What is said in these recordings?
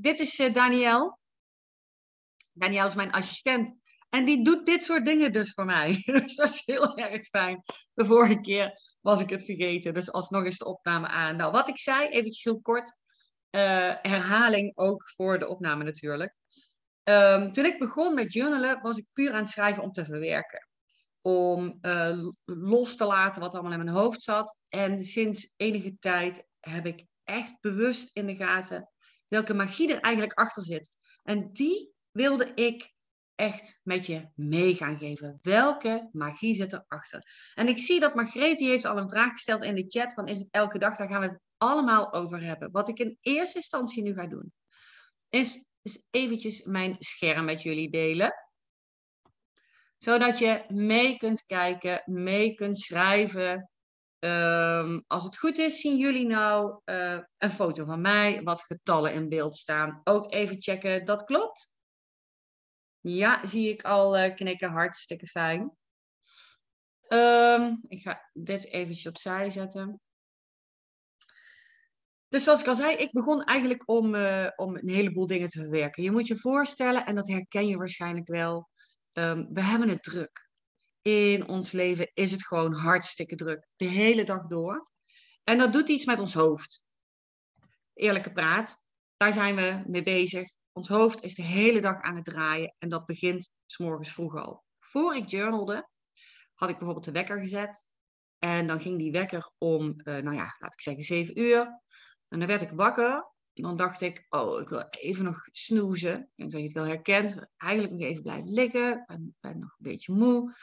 dit is uh, Danielle. Danielle is mijn assistent. En die doet dit soort dingen dus voor mij. Dus dat is heel erg fijn. De vorige keer was ik het vergeten. Dus alsnog is de opname aan. Nou, wat ik zei, eventjes heel kort. Uh, herhaling ook voor de opname natuurlijk. Um, toen ik begon met journalen, was ik puur aan het schrijven om te verwerken. Om uh, los te laten wat allemaal in mijn hoofd zat. En sinds enige tijd heb ik echt bewust in de gaten welke magie er eigenlijk achter zit. En die wilde ik echt met je mee gaan geven. Welke magie zit erachter? En ik zie dat Margreet die heeft al een vraag gesteld in de chat van is het elke dag? Daar gaan we het allemaal over hebben. Wat ik in eerste instantie nu ga doen, is, is eventjes mijn scherm met jullie delen. Zodat je mee kunt kijken, mee kunt schrijven. Um, als het goed is, zien jullie nou uh, een foto van mij, wat getallen in beeld staan. Ook even checken, dat klopt? Ja, zie ik al uh, knikken. Hartstikke fijn. Um, ik ga dit eventjes opzij zetten. Dus zoals ik al zei, ik begon eigenlijk om, uh, om een heleboel dingen te verwerken. Je moet je voorstellen, en dat herken je waarschijnlijk wel, um, we hebben het druk. In ons leven is het gewoon hartstikke druk. De hele dag door. En dat doet iets met ons hoofd. Eerlijke praat, daar zijn we mee bezig. Ons hoofd is de hele dag aan het draaien en dat begint s morgens vroeg al. Voor ik journalde, had ik bijvoorbeeld de wekker gezet. En dan ging die wekker om, uh, nou ja, laat ik zeggen, 7 uur. En dan werd ik wakker. En dan dacht ik, oh, ik wil even nog snoezen. Ik denk dat je het wel herkent. Eigenlijk nog even blijven liggen. Ik ben, ben nog een beetje moe.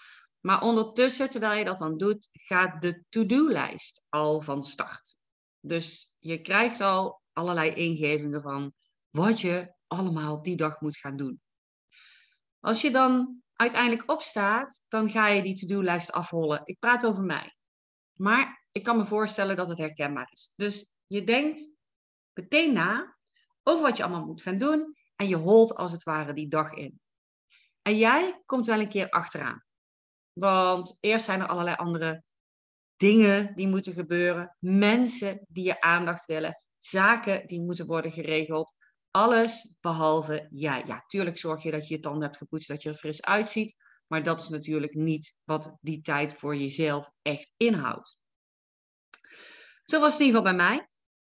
Maar ondertussen, terwijl je dat dan doet, gaat de to-do-lijst al van start. Dus je krijgt al allerlei ingevingen van wat je allemaal die dag moet gaan doen. Als je dan uiteindelijk opstaat, dan ga je die to-do-lijst afrollen. Ik praat over mij. Maar ik kan me voorstellen dat het herkenbaar is. Dus je denkt meteen na over wat je allemaal moet gaan doen en je holt als het ware die dag in. En jij komt wel een keer achteraan. Want eerst zijn er allerlei andere dingen die moeten gebeuren, mensen die je aandacht willen, zaken die moeten worden geregeld, alles behalve jij. Ja, tuurlijk zorg je dat je je tanden hebt gepoetst, dat je er fris uitziet. Maar dat is natuurlijk niet wat die tijd voor jezelf echt inhoudt. Zo was het in ieder geval bij mij.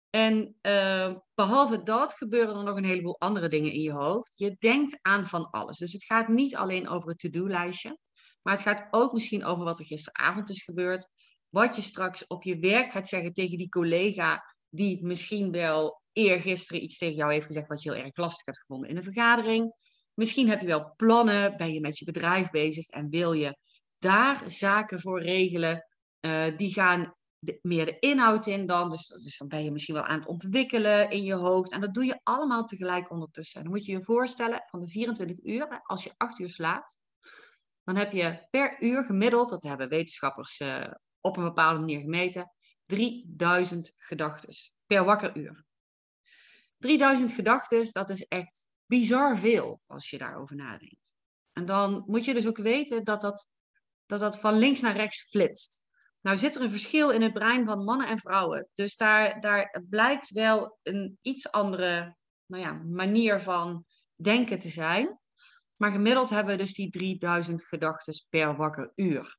En uh, behalve dat gebeuren er nog een heleboel andere dingen in je hoofd. Je denkt aan van alles. Dus het gaat niet alleen over het to-do-lijstje. Maar het gaat ook misschien over wat er gisteravond is gebeurd. Wat je straks op je werk gaat zeggen tegen die collega die misschien wel eergisteren iets tegen jou heeft gezegd wat je heel erg lastig hebt gevonden in een vergadering. Misschien heb je wel plannen, ben je met je bedrijf bezig en wil je daar zaken voor regelen. Uh, die gaan meer de inhoud in dan. Dus, dus, dan ben je misschien wel aan het ontwikkelen in je hoofd. En dat doe je allemaal tegelijk ondertussen. dan moet je je voorstellen, van de 24 uur, als je 8 uur slaapt, dan heb je per uur gemiddeld, dat hebben wetenschappers uh, op een bepaalde manier gemeten, 3000 gedachten per wakker uur. 3000 gedachten, dat is echt bizar veel als je daarover nadenkt. En dan moet je dus ook weten dat dat, dat, dat van links naar rechts flitst. Nou zit er een verschil in het brein van mannen en vrouwen. Dus daar, daar blijkt wel een iets andere nou ja, manier van denken te zijn. Maar gemiddeld hebben we dus die 3000 gedachten per wakker uur.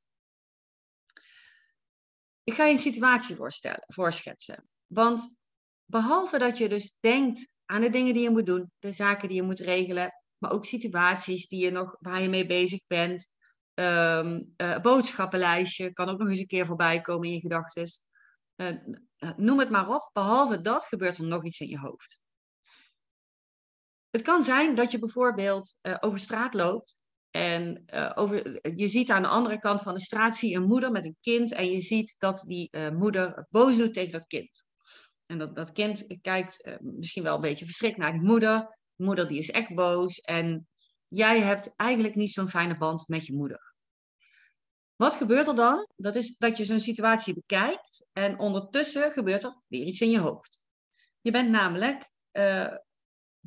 Ik ga je een situatie voorstellen, voorschetsen. Want behalve dat je dus denkt aan de dingen die je moet doen, de zaken die je moet regelen, maar ook situaties die je nog, waar je mee bezig bent. Um, boodschappenlijstje kan ook nog eens een keer voorbij komen in je gedachten. Uh, noem het maar op. Behalve dat gebeurt er nog iets in je hoofd. Het kan zijn dat je bijvoorbeeld uh, over straat loopt en over, je ziet aan de andere kant van de straat zie je een moeder met een kind en je ziet dat die moeder boos doet tegen dat kind. En dat, dat kind kijkt misschien wel een beetje verschrikt naar die moeder. De moeder die is echt boos. En jij hebt eigenlijk niet zo'n fijne band met je moeder. Wat gebeurt er dan? Dat is dat je zo'n situatie bekijkt. En ondertussen gebeurt er weer iets in je hoofd. Je bent namelijk,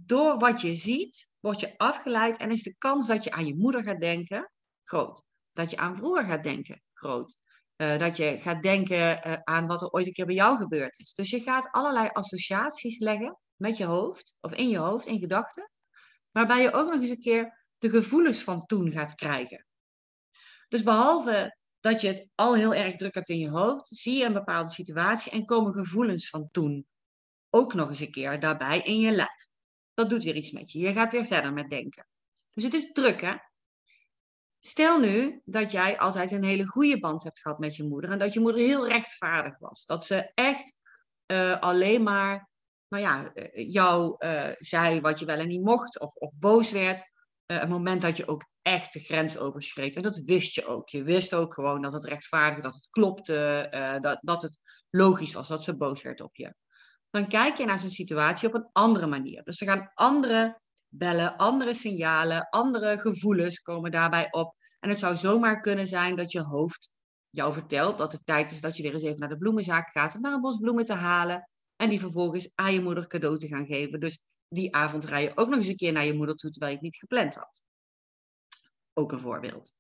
door wat je ziet, word je afgeleid. En is de kans dat je aan je moeder gaat denken groot. Dat je aan vroeger gaat denken groot. Uh, dat je gaat denken uh, aan wat er ooit een keer bij jou gebeurd is. Dus je gaat allerlei associaties leggen met je hoofd, of in je hoofd, in gedachten, waarbij je ook nog eens een keer de gevoelens van toen gaat krijgen. Dus behalve dat je het al heel erg druk hebt in je hoofd, zie je een bepaalde situatie en komen gevoelens van toen ook nog eens een keer daarbij in je lijf. Dat doet weer iets met je. Je gaat weer verder met denken. Dus het is druk, hè? Stel nu dat jij altijd een hele goede band hebt gehad met je moeder en dat je moeder heel rechtvaardig was. Dat ze echt uh, alleen maar, nou ja, uh, jou uh, zei wat je wel en niet mocht of, of boos werd. het moment dat je ook echt de grens overschreed. En dat wist je ook. Je wist ook gewoon dat het rechtvaardig, dat het klopte, dat, dat het logisch was dat ze boos werd op je. Dan kijk je naar zijn situatie op een andere manier. Dus er gaan andere bellen, andere signalen, andere gevoelens komen daarbij op. En het zou zomaar kunnen zijn dat je hoofd jou vertelt dat het tijd is dat je weer eens even naar de bloemenzaak gaat om naar een bos bloemen te halen en die vervolgens aan je moeder cadeau te gaan geven. Dus die avond rij je ook nog eens een keer naar je moeder toe terwijl je het niet gepland had. Ook een voorbeeld.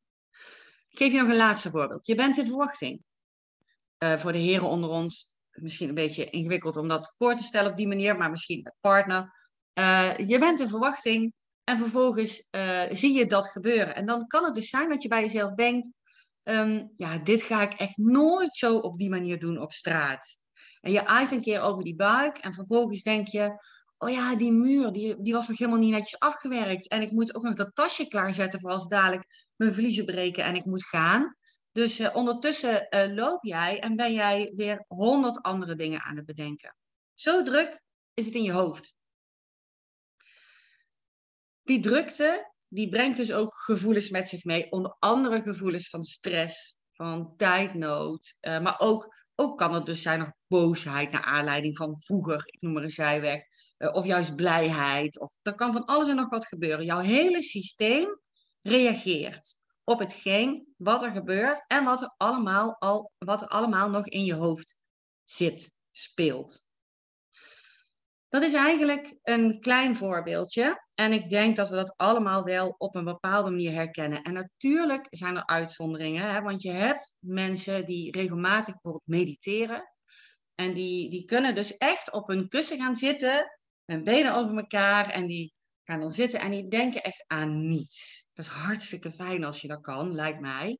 Ik geef je nog een laatste voorbeeld. Je bent in verwachting. Uh, voor de heren onder ons, misschien een beetje ingewikkeld om dat voor te stellen op die manier, maar misschien met partner. Uh, je bent in verwachting en vervolgens uh, zie je dat gebeuren. En dan kan het dus zijn dat je bij jezelf denkt, um, ja, dit ga ik echt nooit zo op die manier doen op straat. En je aait een keer over die buik en vervolgens denk je, oh ja, die muur, die, die was nog helemaal niet netjes afgewerkt. En ik moet ook nog dat tasje klaarzetten voor als dadelijk mijn vliezen breken en ik moet gaan. Dus uh, ondertussen uh, loop jij en ben jij weer honderd andere dingen aan het bedenken. Zo druk is het in je hoofd die drukte, die brengt dus ook gevoelens met zich mee. Onder andere gevoelens van stress, van tijdnood. Uh, maar ook, ook kan het dus zijn nog boosheid naar aanleiding van vroeger, ik noem maar een zijweg. Of juist blijheid. Of er kan van alles en nog wat gebeuren. Jouw hele systeem reageert op hetgeen wat er gebeurt en wat er allemaal, al, wat er allemaal nog in je hoofd zit, speelt. Dat is eigenlijk een klein voorbeeldje. En ik denk dat we dat allemaal wel op een bepaalde manier herkennen. En natuurlijk zijn er uitzonderingen, hè, want je hebt mensen die regelmatig bijvoorbeeld mediteren. En die, die kunnen dus echt op hun kussen gaan zitten, hun benen over elkaar. En die gaan dan zitten en die denken echt aan niets. Dat is hartstikke fijn als je dat kan, lijkt mij.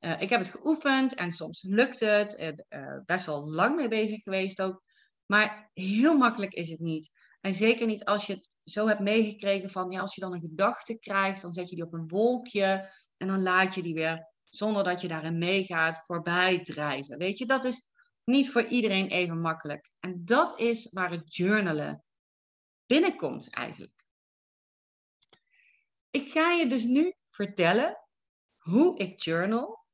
Uh, ik heb het geoefend en soms lukt het. Uh, best wel lang mee bezig geweest ook. Maar heel makkelijk is het niet. En zeker niet als je het zo hebt meegekregen van, ja, als je dan een gedachte krijgt, dan zet je die op een wolkje en dan laat je die weer, zonder dat je daarin meegaat, voorbij drijven. Weet je, dat is niet voor iedereen even makkelijk. En dat is waar het journalen binnenkomt eigenlijk. Ik ga je dus nu vertellen hoe ik journal.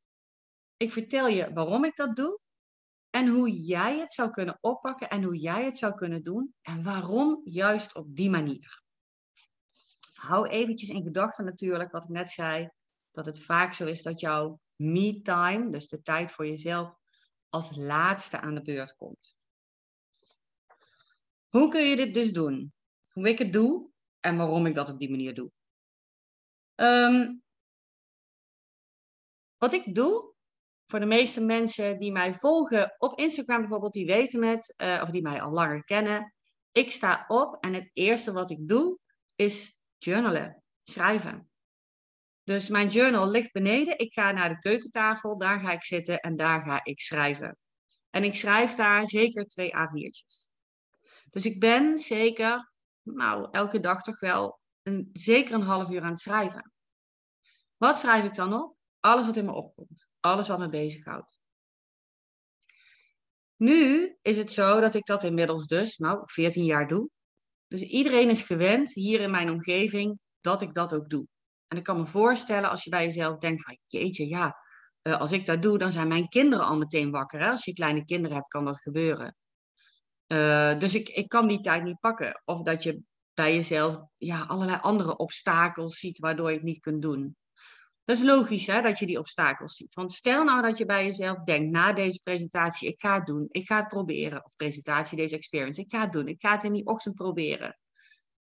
Ik vertel je waarom ik dat doe. En hoe jij het zou kunnen oppakken en hoe jij het zou kunnen doen en waarom juist op die manier. Hou eventjes in gedachten natuurlijk wat ik net zei, dat het vaak zo is dat jouw me-time, dus de tijd voor jezelf, als laatste aan de beurt komt. Hoe kun je dit dus doen? Hoe ik het doe en waarom ik dat op die manier doe. Um, wat ik doe, voor de meeste mensen die mij volgen op Instagram bijvoorbeeld, die weten het, uh, of die mij al langer kennen. Ik sta op en het eerste wat ik doe is journalen, schrijven. Dus mijn journal ligt beneden. Ik ga naar de keukentafel, daar ga ik zitten en daar ga ik schrijven. En ik schrijf daar zeker twee A4'tjes. Dus ik ben zeker, nou, elke dag toch wel een, zeker een half uur aan het schrijven. Wat schrijf ik dan op? Alles wat in me opkomt. Alles wat me bezighoudt. Nu is het zo dat ik dat inmiddels dus, nou, 14 jaar doe. Dus iedereen is gewend hier in mijn omgeving dat ik dat ook doe. En ik kan me voorstellen als je bij jezelf denkt van jeetje, ja, uh, als ik dat doe, dan zijn mijn kinderen al meteen wakker. Hè? Als je kleine kinderen hebt, kan dat gebeuren. Uh, dus ik, ik kan die tijd niet pakken. Of dat je bij jezelf ja, allerlei andere obstakels ziet waardoor je het niet kunt doen. Dat is logisch hè, dat je die obstakels ziet. Want stel nou dat je bij jezelf denkt, na deze presentatie, ik ga het doen, ik ga het proberen. Of presentatie, deze experience, ik ga het doen, ik ga het in die ochtend proberen.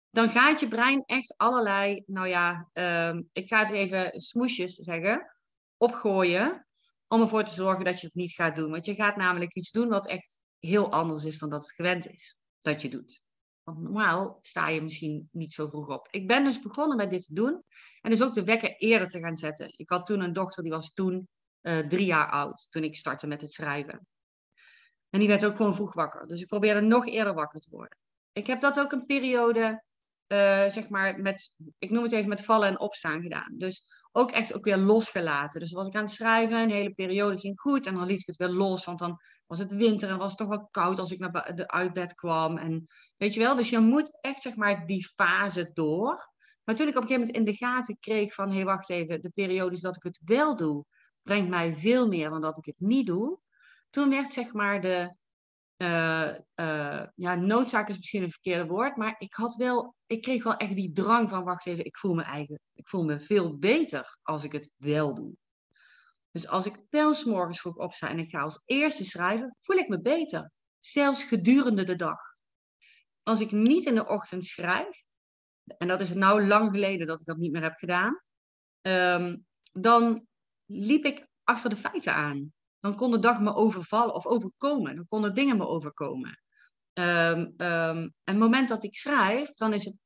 Dan gaat je brein echt allerlei, nou ja, um, ik ga het even smoesjes zeggen, opgooien. Om ervoor te zorgen dat je het niet gaat doen. Want je gaat namelijk iets doen wat echt heel anders is dan dat het gewend is dat je doet. Want normaal sta je misschien niet zo vroeg op. Ik ben dus begonnen met dit te doen. En dus ook de wekker eerder te gaan zetten. Ik had toen een dochter, die was toen uh, drie jaar oud. Toen ik startte met het schrijven. En die werd ook gewoon vroeg wakker. Dus ik probeerde nog eerder wakker te worden. Ik heb dat ook een periode, uh, zeg maar, met, ik noem het even met vallen en opstaan gedaan. Dus ook echt ook weer losgelaten. Dus was ik aan het schrijven, een hele periode ging goed. En dan liet ik het weer los, want dan was het winter en was het toch wel koud als ik naar de uitbed kwam. En weet je wel, dus je moet echt zeg maar die fase door. Maar toen ik op een gegeven moment in de gaten kreeg van, hé hey, wacht even, de periodes dat ik het wel doe, brengt mij veel meer dan dat ik het niet doe. Toen werd zeg maar de, uh, uh, ja, noodzaak is misschien een verkeerde woord, maar ik had wel, ik kreeg wel echt die drang van, wacht even, ik voel me eigen, ik voel me veel beter als ik het wel doe. Dus als ik wel s morgens vroeg opsta en ik ga als eerste schrijven, voel ik me beter. Zelfs gedurende de dag. Als ik niet in de ochtend schrijf, en dat is nou lang geleden dat ik dat niet meer heb gedaan, um, dan liep ik achter de feiten aan. Dan kon de dag me overvallen of overkomen. Dan konden dingen me overkomen. Um, um, en het moment dat ik schrijf, dan is het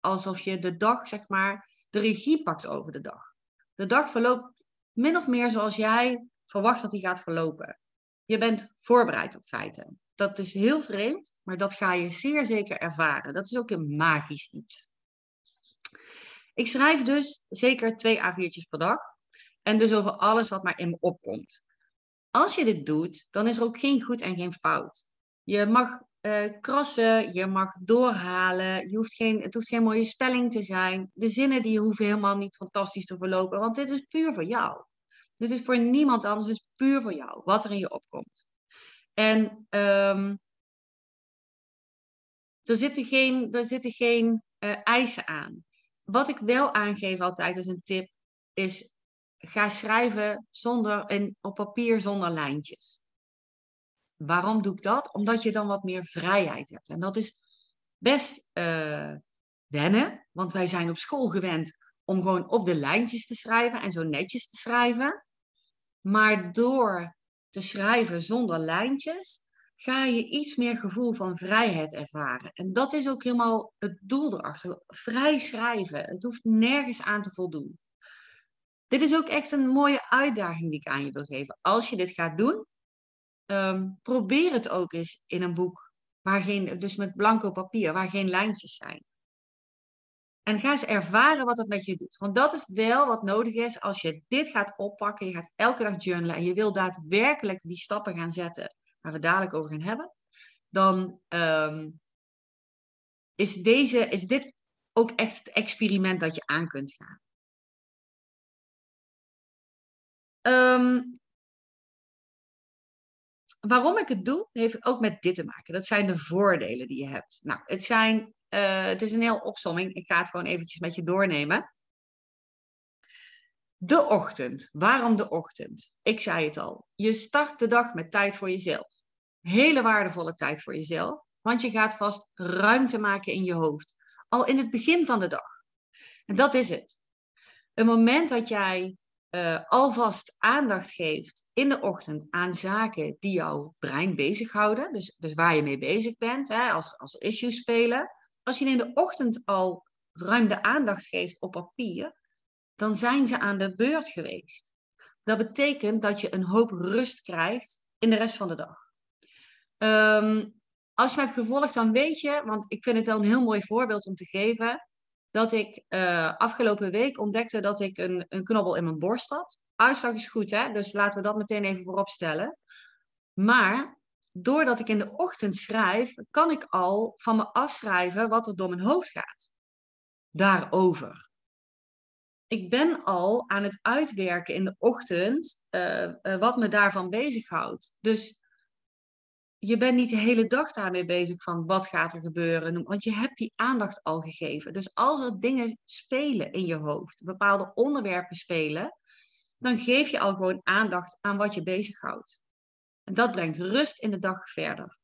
alsof je de dag, zeg maar, de regie pakt over de dag. De dag verloopt min of meer zoals jij verwacht dat hij gaat verlopen. Je bent voorbereid op feiten. Dat is heel vreemd, maar dat ga je zeer zeker ervaren. Dat is ook een magisch iets. Ik schrijf dus zeker twee A4'tjes per dag. En dus over alles wat maar in me opkomt. Als je dit doet, dan is er ook geen goed en geen fout. Je mag uh, krassen, je mag doorhalen. Je hoeft geen, het hoeft geen mooie spelling te zijn. De zinnen die hoeven helemaal niet fantastisch te verlopen, want dit is puur voor jou. Dit is voor niemand anders, het is puur voor jou, wat er in je opkomt. En um, er zitten geen, er zitten geen uh, eisen aan. Wat ik wel aangeef altijd als een tip, is ga schrijven zonder, in, op papier zonder lijntjes. Waarom doe ik dat? Omdat je dan wat meer vrijheid hebt. En dat is best uh, wennen, want wij zijn op school gewend om gewoon op de lijntjes te schrijven en zo netjes te schrijven. Maar door te schrijven zonder lijntjes, ga je iets meer gevoel van vrijheid ervaren. En dat is ook helemaal het doel erachter. Vrij schrijven. Het hoeft nergens aan te voldoen. Dit is ook echt een mooie uitdaging die ik aan je wil geven. Als je dit gaat doen, um, probeer het ook eens in een boek, waar geen, dus met blanco papier, waar geen lijntjes zijn. En ga eens ervaren wat het met je doet. Want dat is wel wat nodig is als je dit gaat oppakken. Je gaat elke dag journalen en je wil daadwerkelijk die stappen gaan zetten, waar we dadelijk over gaan hebben. Dan um, is, deze, is dit ook echt het experiment dat je aan kunt gaan. Um, waarom ik het doe, heeft ook met dit te maken. Dat zijn de voordelen die je hebt. Nou, het, zijn, uh, het is een heel opsomming. Ik ga het gewoon eventjes met je doornemen. De ochtend. Waarom de ochtend? Ik zei het al. Je start de dag met tijd voor jezelf. Hele waardevolle tijd voor jezelf. Want je gaat vast ruimte maken in je hoofd. Al in het begin van de dag. En dat is het. Een moment dat jij uh, alvast aandacht geeft in de ochtend aan zaken die jouw brein bezighouden, dus, dus waar je mee bezig bent, hè, als, als er issues spelen. Als je in de ochtend al ruim de aandacht geeft op papier, dan zijn ze aan de beurt geweest. Dat betekent dat je een hoop rust krijgt in de rest van de dag. Um, als je me hebt gevolgd, dan weet je, want ik vind het wel een heel mooi voorbeeld om te geven dat ik uh, afgelopen week ontdekte dat ik een, een knobbel in mijn borst had. Uitslag is goed, hè? dus laten we dat meteen even voorop stellen. Maar doordat ik in de ochtend schrijf, kan ik al van me afschrijven wat er door mijn hoofd gaat. Daarover. Ik ben al aan het uitwerken in de ochtend uh, uh, wat me daarvan bezighoudt. Dus je bent niet de hele dag daarmee bezig van wat gaat er gebeuren. Want je hebt die aandacht al gegeven. Dus als er dingen spelen in je hoofd, bepaalde onderwerpen spelen, dan geef je al gewoon aandacht aan wat je bezighoudt. En dat brengt rust in de dag verder.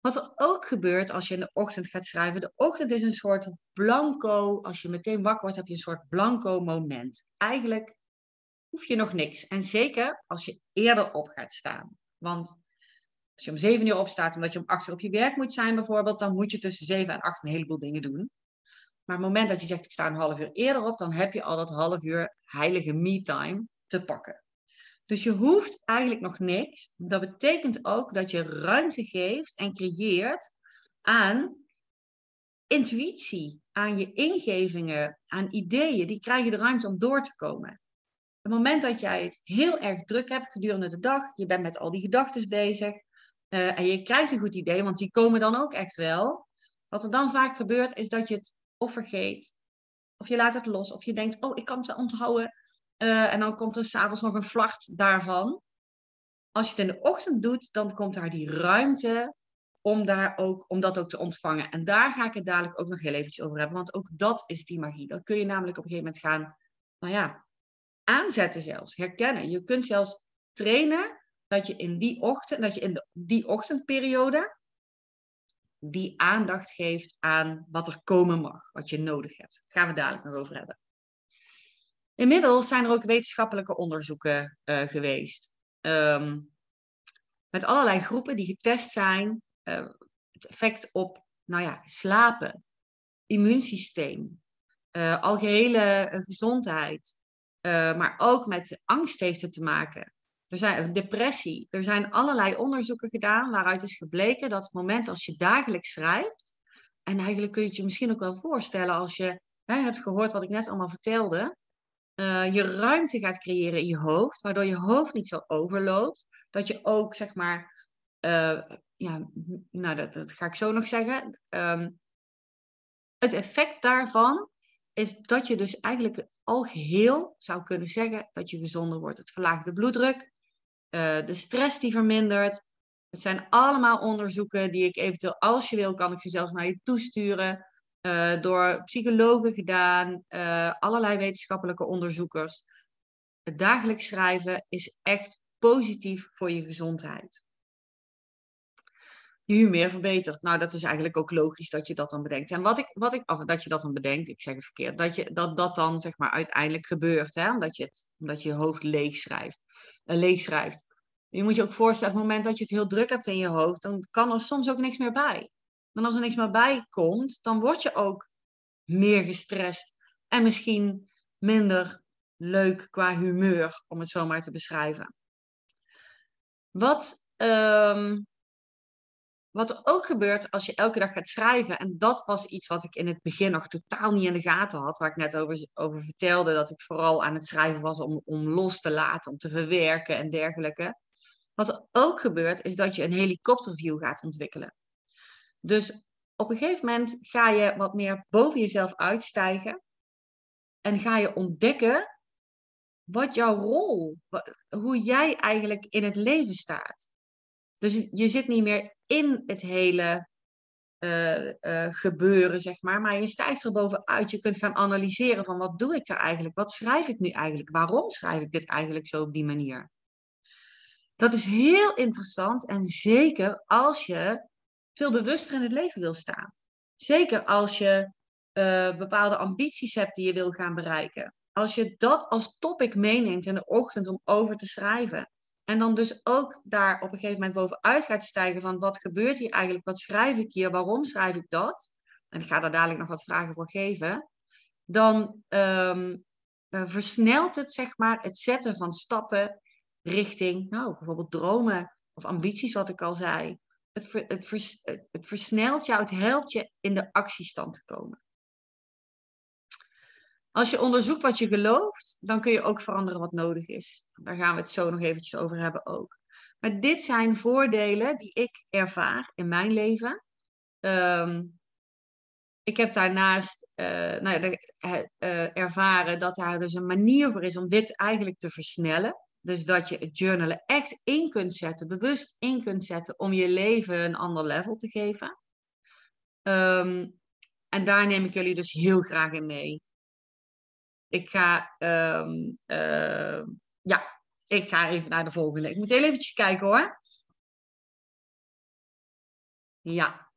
Wat er ook gebeurt als je in de ochtend gaat schrijven, de ochtend is een soort blanco, als je meteen wakker wordt, heb je een soort blanco moment. Eigenlijk hoef je nog niks. En zeker als je eerder op gaat staan. Want Als je om zeven uur opstaat omdat je om acht uur op je werk moet zijn bijvoorbeeld, dan moet je tussen zeven en acht een heleboel dingen doen. Maar op het moment dat je zegt ik sta een half uur eerder op, dan heb je al dat half uur heilige me-time te pakken. Dus je hoeft eigenlijk nog niks. Dat betekent ook dat je ruimte geeft en creëert aan intuïtie, aan je ingevingen, aan ideeën. Die krijg je de ruimte om door te komen. Het moment dat jij het heel erg druk hebt gedurende de dag, je bent met al die gedachten bezig uh, en je krijgt een goed idee, want die komen dan ook echt wel. Wat er dan vaak gebeurt, is dat je het of vergeet, of je laat het los, of je denkt, oh, ik kan het onthouden. Uh, en dan komt er s'avonds nog een vlacht daarvan. Als je het in de ochtend doet, dan komt daar die ruimte om, daar ook, om dat ook te ontvangen. En daar ga ik het dadelijk ook nog heel eventjes over hebben, want ook dat is die magie. Dan kun je namelijk op een gegeven moment gaan, nou ja, aanzetten zelfs, herkennen. Je kunt zelfs trainen dat je in die ochtend, dat je in de, die ochtendperiode die aandacht geeft aan wat er komen mag, wat je nodig hebt. Daar gaan we dadelijk nog over hebben. Inmiddels zijn er ook wetenschappelijke onderzoeken uh, geweest. Um, met allerlei groepen die getest zijn. Uh, het effect op nou ja, slapen, immuunsysteem, uh, algehele gezondheid. maar ook met angst heeft het te maken. Er zijn depressie. Er zijn allerlei onderzoeken gedaan waaruit is gebleken dat het moment als je dagelijks schrijft, en eigenlijk kun je het je misschien ook wel voorstellen als je hè, hebt gehoord wat ik net allemaal vertelde, uh, je ruimte gaat creëren in je hoofd, waardoor je hoofd niet zo overloopt. Dat je ook, zeg maar, uh, ja, nou dat, dat, ga ik zo nog zeggen. Um, het effect daarvan is dat je dus eigenlijk al geheel zou kunnen zeggen dat je gezonder wordt. Het verlaagt de bloeddruk, de stress die vermindert. Het zijn allemaal onderzoeken die ik eventueel, als je wil, kan ik ze zelfs naar je toesturen. Uh, door psychologen gedaan, uh, allerlei wetenschappelijke onderzoekers. Het dagelijks schrijven is echt positief voor je gezondheid. Je humeur verbetert. Nou, dat is eigenlijk ook logisch dat je dat dan bedenkt. En wat ik, wat ik of dat je dat dan bedenkt, ik zeg het verkeerd, dat je, dat, dat dan zeg maar uiteindelijk gebeurt, hè? Omdat, je het, omdat je je hoofd leeg schrijft. Uh, leeg schrijft. Je moet je ook voorstellen, op het moment dat je het heel druk hebt in je hoofd, dan kan er soms ook niks meer bij. En als er niks meer bij komt, dan word je ook meer gestrest en misschien minder leuk qua humeur, om het zo maar te beschrijven. Wat, um, wat er ook gebeurt als je elke dag gaat schrijven, en dat was iets wat ik in het begin nog totaal niet in de gaten had, waar ik net over, over vertelde, dat ik vooral aan het schrijven was om, om los te laten, om te verwerken en dergelijke. Wat er ook gebeurt, is dat je een helikopterview gaat ontwikkelen. Dus op een gegeven moment ga je wat meer boven jezelf uitstijgen en ga je ontdekken wat jouw rol, hoe jij eigenlijk in het leven staat. Dus je zit niet meer in het hele uh, uh, gebeuren, zeg maar, maar je stijgt er bovenuit. Je kunt gaan analyseren van wat doe ik daar eigenlijk? Wat schrijf ik nu eigenlijk? Waarom schrijf ik dit eigenlijk zo op die manier? Dat is heel interessant en zeker als je veel bewuster in het leven wil staan. Zeker als je uh, bepaalde ambities hebt die je wil gaan bereiken. Als je dat als topic meeneemt in de ochtend om over te schrijven. En dan dus ook daar op een gegeven moment bovenuit gaat stijgen van wat gebeurt hier eigenlijk? Wat schrijf ik hier? Waarom schrijf ik dat? En ik ga daar dadelijk nog wat vragen voor geven. Dan um, uh, versnelt het zeg maar het zetten van stappen richting nou, bijvoorbeeld dromen of ambities, wat ik al zei het, het versnelt jou, het helpt je in de actiestand te komen. Als je onderzoekt wat je gelooft, dan kun je ook veranderen wat nodig is. Daar gaan we het zo nog eventjes over hebben ook. Maar dit zijn voordelen die ik ervaar in mijn leven. Um, ik heb daarnaast uh, nou ja, uh, ervaren dat daar dus een manier voor is om dit eigenlijk te versnellen. Dus dat je het journalen echt in kunt zetten, bewust in kunt zetten om je leven een ander level te geven. Um, en daar neem ik jullie dus heel graag in mee. Ik ga, um, uh, ja, ik ga even naar de volgende. Ik moet heel eventjes kijken hoor. Ja,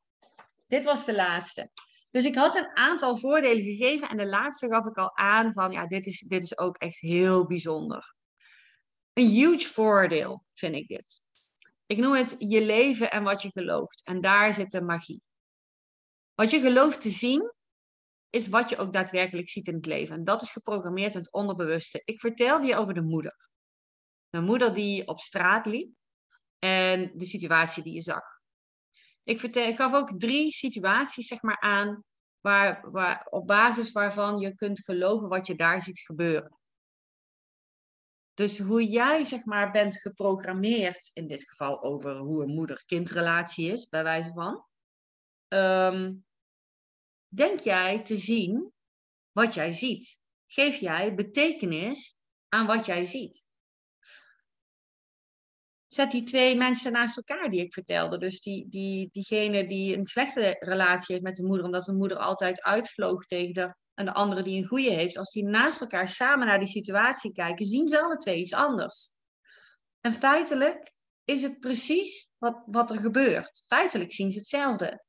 dit was de laatste. Dus ik had een aantal voordelen gegeven en de laatste gaf ik al aan van, ja, dit is, dit is ook echt heel bijzonder. Een huge voordeel vind ik dit. Ik noem het je leven en wat je gelooft. En daar zit de magie. Wat je gelooft te zien, is wat je ook daadwerkelijk ziet in het leven. En dat is geprogrammeerd in het onderbewuste. Ik vertelde je over de moeder. Een moeder die op straat liep en de situatie die je zag. Ik, vertel, ik gaf ook drie situaties zeg maar, aan waar, waar, op basis waarvan je kunt geloven wat je daar ziet gebeuren. Dus hoe jij zeg maar, bent geprogrammeerd, in dit geval over hoe een moeder-kindrelatie is, bij wijze van, ehm, denk jij te zien wat jij ziet? Geef jij betekenis aan wat jij ziet? Zet die twee mensen naast elkaar die ik vertelde. Dus die, die, diegene die een slechte relatie heeft met de moeder, omdat de moeder altijd uitvloog tegen de, en de andere die een goede heeft. Als die naast elkaar samen naar die situatie kijken, zien ze alle twee iets anders. En feitelijk is het precies wat, wat er gebeurt. Feitelijk zien ze hetzelfde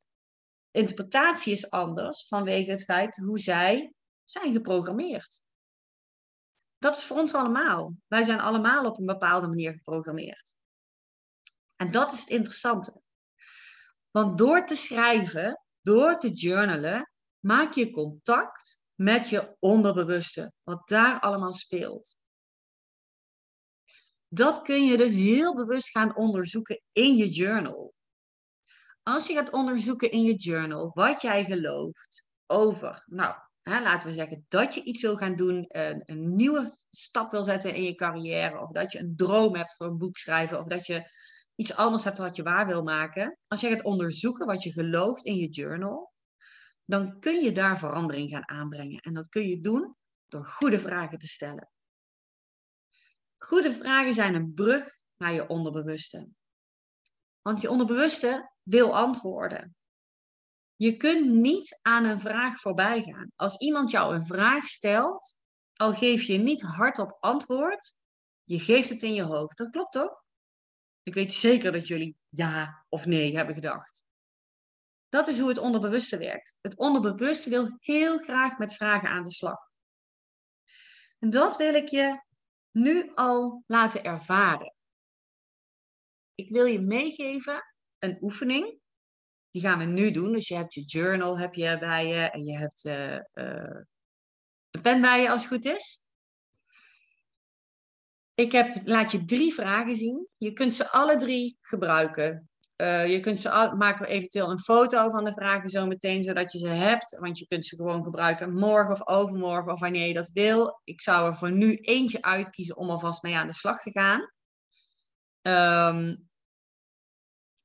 interpretatie is anders vanwege het feit hoe zij zijn geprogrammeerd. Dat is voor ons allemaal. Wij zijn allemaal op een bepaalde manier geprogrammeerd. En dat is het interessante. Want door te schrijven, door te journalen, maak je contact met je onderbewuste, wat daar allemaal speelt. Dat kun je dus heel bewust gaan onderzoeken in je journal. Als je gaat onderzoeken in je journal wat jij gelooft over, nou, hè, laten we zeggen dat je iets wil gaan doen, een, een, nieuwe stap wil zetten in je carrière, of dat je een droom hebt voor een boek schrijven, of dat je iets anders hebt wat je waar wil maken. Als je gaat onderzoeken wat je gelooft in je journal, dan kun je daar verandering gaan aanbrengen. En dat kun je doen door goede vragen te stellen. Goede vragen zijn een brug naar je onderbewuste. Want je onderbewuste wil antwoorden. Je kunt niet aan een vraag voorbij gaan. Als iemand jou een vraag stelt, al geef je niet hardop antwoord, je geeft het in je hoofd. Dat klopt toch? Ik weet zeker dat jullie ja of nee hebben gedacht. Dat is hoe het onderbewuste werkt. Het onderbewuste wil heel graag met vragen aan de slag. En dat wil ik je nu al laten ervaren. Ik wil je meegeven een oefening. Die gaan we nu doen. Dus je hebt je journal heb je bij je en je hebt uh, uh, een pen bij je als het goed is. Ik heb, laat je drie vragen zien. Je kunt ze alle drie gebruiken. Uh, je kunt ze al, maken eventueel een foto van de vragen zo meteen, zodat je ze hebt. Want je kunt ze gewoon gebruiken morgen of overmorgen of wanneer je dat wil. Ik zou er voor nu eentje uitkiezen om alvast mee aan de slag te gaan. Um,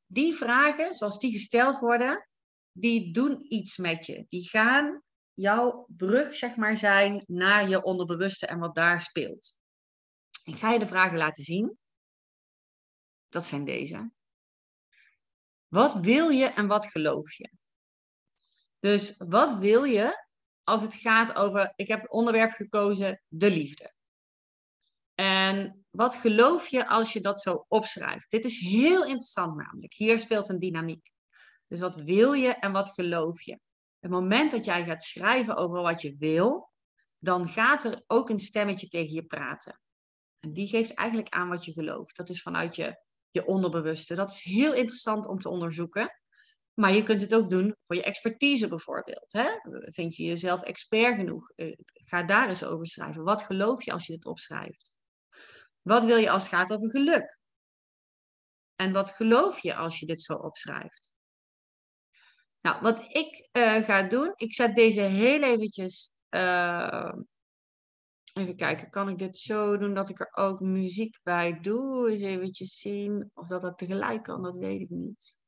die vragen, zoals die gesteld worden, die doen iets met je. Die gaan jouw brug, zeg maar, zijn naar je onderbewuste en wat daar speelt. Ik ga je de vragen laten zien. Dat zijn deze. Wat wil je en wat geloof je? Dus wat wil je als het gaat over, ik heb het onderwerp gekozen, de liefde. En wat geloof je als je dat zo opschrijft? Dit is heel interessant namelijk. Hier speelt een dynamiek. Dus wat wil je en wat geloof je? Het moment dat jij gaat schrijven over wat je wil, dan gaat er ook een stemmetje tegen je praten. En die geeft eigenlijk aan wat je gelooft. Dat is vanuit je, je onderbewuste. Dat is heel interessant om te onderzoeken. Maar je kunt het ook doen voor je expertise bijvoorbeeld. Hè? Vind je jezelf expert genoeg? Eh, ga daar eens over schrijven. Wat geloof je als je dit opschrijft? Wat wil je als het gaat over geluk? En wat geloof je als je dit zo opschrijft? Nou, wat ik uh, ga doen, ik zet deze heel eventjes. Uh, even kijken, kan ik dit zo doen dat ik er ook muziek bij doe? Eens eventjes zien of dat dat tegelijk kan, dat weet ik niet.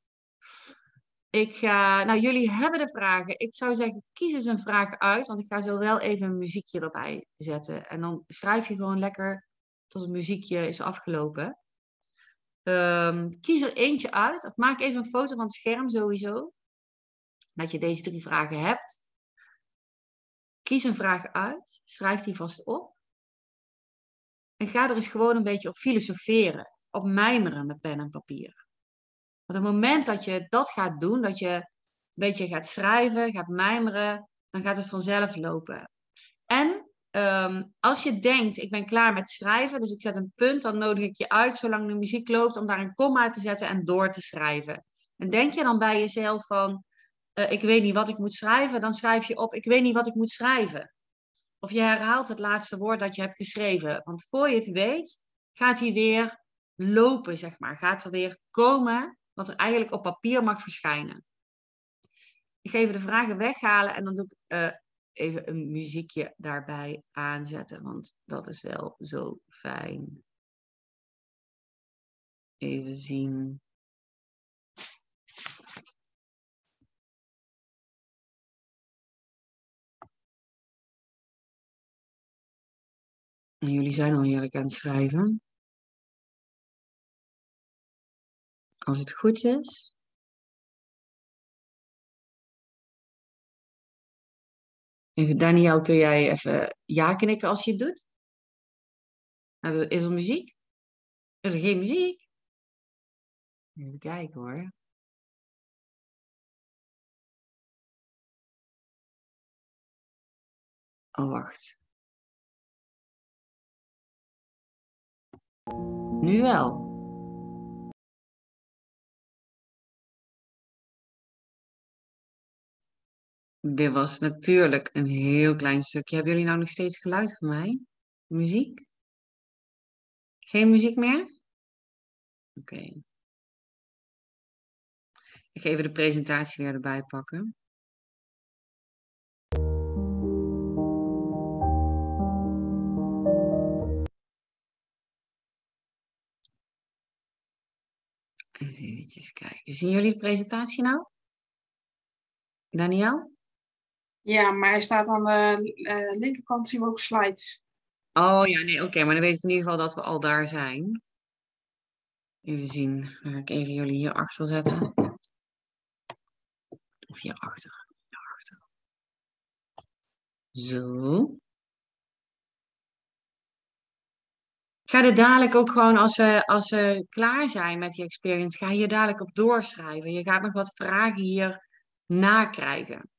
Ik ga, nou jullie hebben de vragen. Ik zou zeggen, kies eens een vraag uit, want ik ga zo wel even een muziekje erbij zetten. En dan schrijf je gewoon lekker tot het muziekje is afgelopen. Um, kies er eentje uit, of maak even een foto van het scherm sowieso. Dat je deze drie vragen hebt. Kies een vraag uit, schrijf die vast op. En ga er eens gewoon een beetje op filosoferen, op mijmeren met pen en papier. Want op het moment dat je dat gaat doen, dat je een beetje gaat schrijven, gaat mijmeren, dan gaat het vanzelf lopen. En ehm, als je denkt, ik ben klaar met schrijven, dus ik zet een punt, dan nodig ik je uit, zolang de muziek loopt, om daar een komma te zetten en door te schrijven. En denk je dan bij jezelf van, uh, ik weet niet wat ik moet schrijven, dan schrijf je op, ik weet niet wat ik moet schrijven. Of je herhaalt het laatste woord dat je hebt geschreven. Want voor je het weet, gaat hij weer lopen, zeg maar. Gaat er weer komen wat er eigenlijk op papier mag verschijnen. Ik ga even de vragen weghalen en dan doe ik uh, even een muziekje daarbij aanzetten, want dat is wel zo fijn. Even zien. En jullie zijn al heerlijk aan het schrijven. Als het goed is. Daniel, kun jij even ja knikken als je het doet? Is er muziek? Is er geen muziek? Even kijken hoor. Oh, wacht. Nu wel. Dit was natuurlijk een heel klein stukje. Hebben jullie nou nog steeds geluid van mij? Muziek? Geen muziek meer? Oké. Ik ga even de presentatie weer erbij pakken. Even kijken. Zien jullie de presentatie nou? Daniel? Ja, maar hij staat aan de uh, linkerkant zien we ook slides. Oh ja, nee, oké. maar dan weet ik in ieder geval dat we al daar zijn. Even zien. Dan ga ik even jullie hier achter zetten. Of hierachter. Hierachter. Zo. Ga er dadelijk ook gewoon, als ze, als ze klaar zijn met die experience, ga je dadelijk op doorschrijven. Je gaat nog wat vragen hier nakrijgen.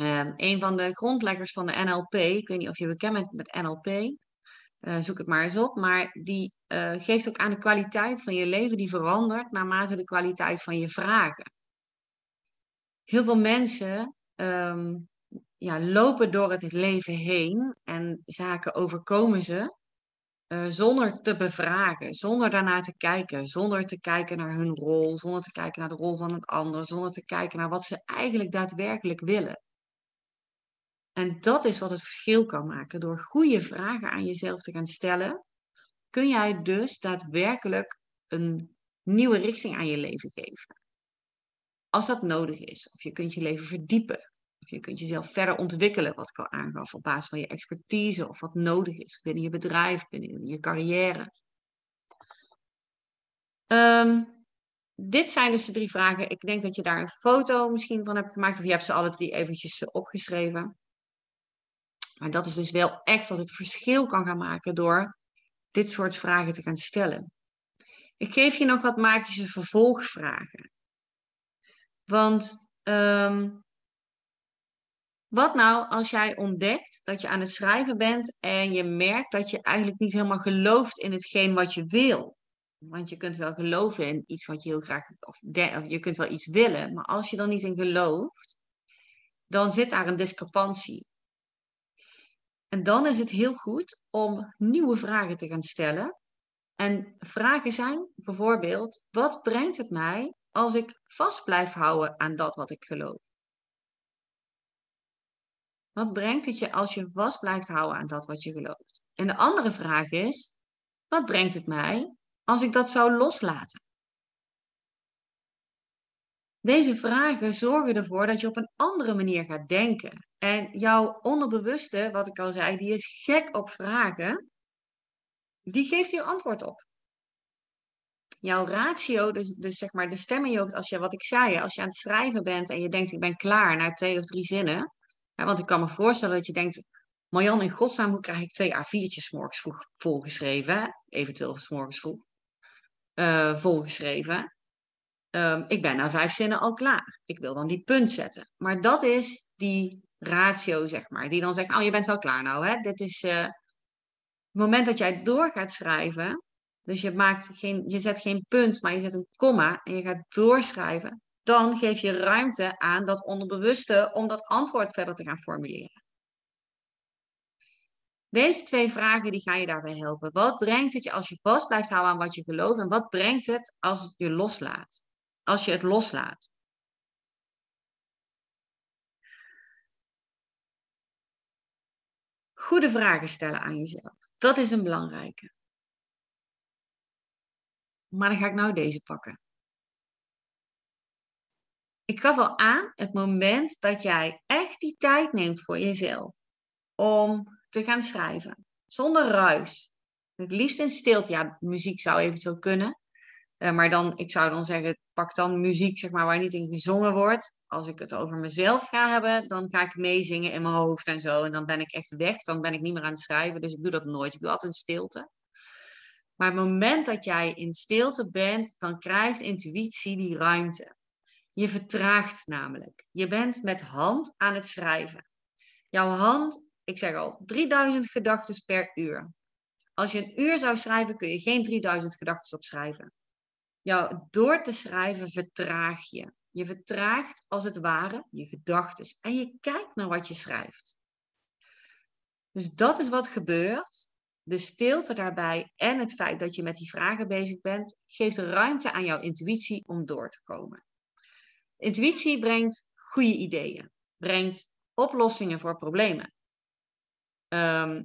Um, een van de grondleggers van de NLP, ik weet niet of je bekend bent met NLP, eh, zoek het maar eens op, maar die uh, geeft ook aan de kwaliteit van je leven die verandert naarmate de kwaliteit van je vragen. Heel veel mensen um, ja, lopen door het leven heen en zaken overkomen ze uh, zonder te bevragen, zonder daarnaar te kijken, zonder te kijken naar hun rol, zonder te kijken naar de rol van een ander, zonder te kijken naar wat ze eigenlijk daadwerkelijk willen. En dat is wat het verschil kan maken. Door goede vragen aan jezelf te gaan stellen, kun jij dus daadwerkelijk een nieuwe richting aan je leven geven. Als dat nodig is. Of je kunt je leven verdiepen. Of je kunt jezelf verder ontwikkelen, wat ik al aangaf, op basis van je expertise of wat nodig is binnen je bedrijf, binnen je carrière. Um, dit zijn dus de drie vragen. Ik denk dat je daar een foto misschien van hebt gemaakt, of je hebt ze alle drie eventjes opgeschreven. Maar dat is dus wel echt wat het verschil kan gaan maken door dit soort vragen te gaan stellen. Ik geef je nog wat magische vervolgvragen. Want um, wat nou als jij ontdekt dat je aan het schrijven bent en je merkt dat je eigenlijk niet helemaal gelooft in hetgeen wat je wil? Want je kunt wel geloven in iets wat je heel graag, of, of je kunt wel iets willen, maar als je dan niet in gelooft, dan zit daar een discrepantie. En dan is het heel goed om nieuwe vragen te gaan stellen. En vragen zijn bijvoorbeeld, wat brengt het mij als ik vast blijf houden aan dat wat ik geloof? Wat brengt het je als je vast blijft houden aan dat wat je gelooft? En de andere vraag is, wat brengt het mij als ik dat zou loslaten? Deze vragen zorgen ervoor dat je op een andere manier gaat denken. En jouw onderbewuste, wat ik al zei, die is gek op vragen, die geeft hier antwoord op. Jouw ratio, dus, dus zeg maar de stem in je hoofd, als je, wat ik zei, als je aan het schrijven bent en je denkt, ik ben klaar na twee of drie zinnen. Want ik kan me voorstellen dat je denkt, Marjan, in godsnaam, hoe krijg ik twee A4'tjes morgens vroeg volgeschreven? Eventueel morgens vroeg. Uh, volgeschreven. Um, ik ben na vijf zinnen al klaar. Ik wil dan die punt zetten. Maar dat is die ratio, zeg maar, die dan zegt, oh, je bent wel klaar nou, hè? Dit is uh, het moment dat jij door gaat schrijven, dus je, maakt geen, je zet geen punt, maar je zet een komma en je gaat doorschrijven, dan geef je ruimte aan dat onderbewuste om dat antwoord verder te gaan formuleren. Deze twee vragen die gaan je daarbij helpen. Wat brengt het je als je vast blijft houden aan wat je gelooft en wat brengt het als je loslaat? Als je het loslaat. Goede vragen stellen aan jezelf. Dat is een belangrijke. Maar dan ga ik nou deze pakken. Ik gaf al aan, het moment dat jij echt die tijd neemt voor jezelf om te gaan schrijven, zonder ruis. Het liefst in stilte. Ja, muziek zou eventueel kunnen. Uh, maar dan, ik zou dan zeggen, pak dan muziek zeg maar, waar niet in gezongen wordt. Als ik het over mezelf ga hebben, dan ga ik meezingen in mijn hoofd en zo. En dan ben ik echt weg. Dan ben ik niet meer aan het schrijven. Dus ik doe dat nooit. Ik doe altijd in stilte. Maar het moment dat jij in stilte bent, dan krijgt intuïtie die ruimte. Je vertraagt namelijk. Je bent met hand aan het schrijven. Jouw hand, ik zeg al, 3000 gedachten per uur. Als je een uur zou schrijven, kun je geen 3000 gedachten opschrijven. Jou, door te schrijven vertraag je. Je vertraagt als het ware je gedachten en je kijkt naar wat je schrijft. Dus dat is wat gebeurt. De stilte daarbij en het feit dat je met die vragen bezig bent, geeft ruimte aan jouw intuïtie om door te komen. Intuïtie brengt goede ideeën, brengt oplossingen voor problemen. Ehm,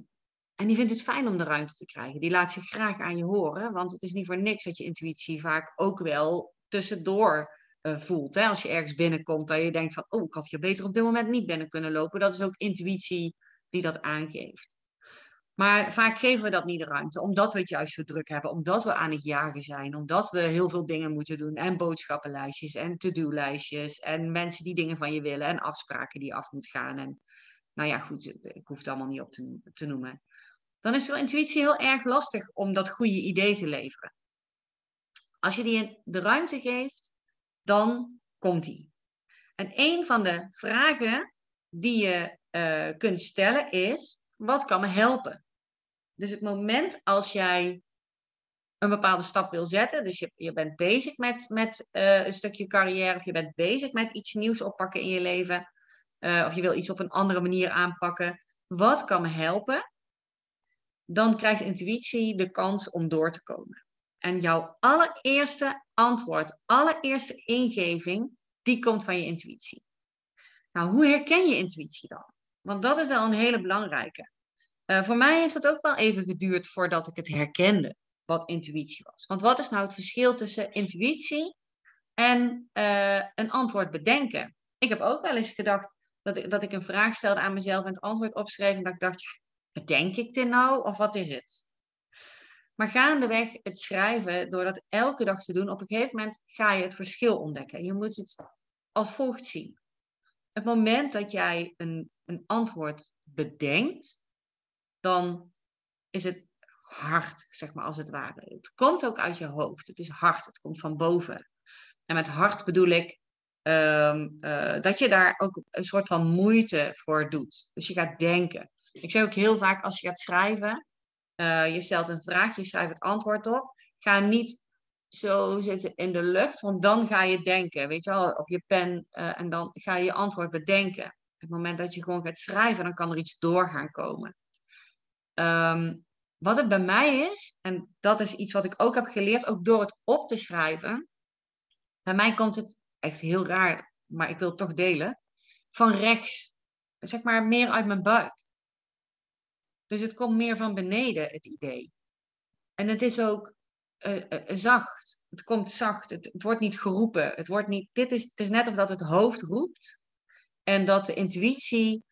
en die vindt het fijn om de ruimte te krijgen. Die laat zich graag aan je horen, want het is niet voor niks dat je intuïtie vaak ook wel tussendoor uh, voelt. Hè? Als je ergens binnenkomt, dat je denkt van, oh, ik had hier beter op dit moment niet binnen kunnen lopen. Dat is ook intuïtie die dat aangeeft. Maar vaak geven we dat niet de ruimte, omdat we het juist zo druk hebben, omdat we aan het jagen zijn, omdat we heel veel dingen moeten doen en boodschappenlijstjes en to-do-lijstjes en mensen die dingen van je willen en afspraken die af moet gaan. En nou ja, goed, ik hoef het allemaal niet op te noemen. Dan is de intuïtie heel erg lastig om dat goede idee te leveren. Als je die de ruimte geeft, dan komt die. En een van de vragen die je uh, kunt stellen is: wat kan me helpen? Dus het moment als jij een bepaalde stap wil zetten, dus je, je bent bezig met, met uh, een stukje carrière, of je bent bezig met iets nieuws oppakken in je leven, uh, of je wil iets op een andere manier aanpakken, wat kan me helpen? Dan krijgt intuïtie de kans om door te komen. En jouw allereerste antwoord, allereerste ingeving, die komt van je intuïtie. Nou, hoe herken je intuïtie dan? Want dat is wel een hele belangrijke. Uh, voor mij heeft het ook wel even geduurd voordat ik het herkende wat intuïtie was. Want wat is nou het verschil tussen intuïtie en uh, een antwoord bedenken? Ik heb ook wel eens gedacht dat ik, dat ik een vraag stelde aan mezelf en het antwoord opschreef en dat ik dacht, bedenk ik dit nou of wat is het? Maar gaandeweg het schrijven, door dat elke dag te doen, op een gegeven moment ga je het verschil ontdekken. Je moet het als volgt zien. Het moment dat jij een, een antwoord bedenkt, dan is het hard, zeg maar, als het ware. Het komt ook uit je hoofd. Het is hard, het komt van boven. En met hard bedoel ik ehm, eh, dat je daar ook een soort van moeite voor doet. Dus je gaat denken. Ik zeg ook heel vaak als je gaat schrijven, uh, je stelt een vraag, je schrijft het antwoord op. Ga niet zo zitten in de lucht, want dan ga je denken, weet je wel, op je pen uh, en dan ga je je antwoord bedenken. Op het moment dat je gewoon gaat schrijven, dan kan er iets door gaan komen. Um, wat het bij mij is, en dat is iets wat ik ook heb geleerd, ook door het op te schrijven. Bij mij komt het echt heel raar, maar ik wil het toch delen. Van rechts, zeg maar meer uit mijn buik. Dus het komt meer van beneden, het idee. En het is ook uh, uh, zacht. Het komt zacht. Het, het, wordt niet geroepen. Het, wordt niet, dit is, het is net of dat het hoofd roept. En dat de intuïtie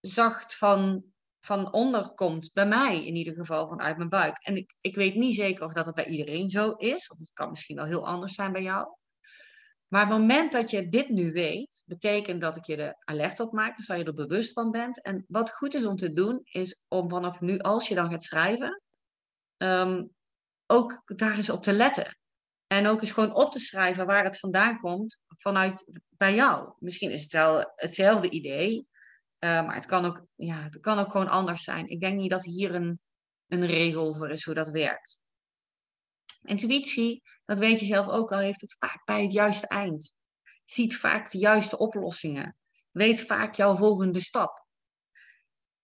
zacht van, van onder komt. Bij mij in ieder geval, vanuit mijn buik. En ik, ik weet niet zeker of dat het bij iedereen zo is. Want het kan misschien wel heel anders zijn bij jou. Maar het moment dat je dit nu weet, betekent dat ik je er alert op maak, dus dat je er bewust van bent. En wat goed is om te doen, is om vanaf nu, als je dan gaat schrijven, um, ook daar eens op te letten. En ook eens gewoon op te schrijven waar het vandaan komt vanuit bij jou. Misschien is het wel hetzelfde idee, Eh, maar het kan, ook, ja, het kan ook gewoon anders zijn. Ik denk niet dat hier een, een regel voor is hoe dat werkt. Intuïtie, dat weet je zelf ook al, heeft het vaak bij het juiste eind. Ziet vaak de juiste oplossingen. Weet vaak jouw volgende stap.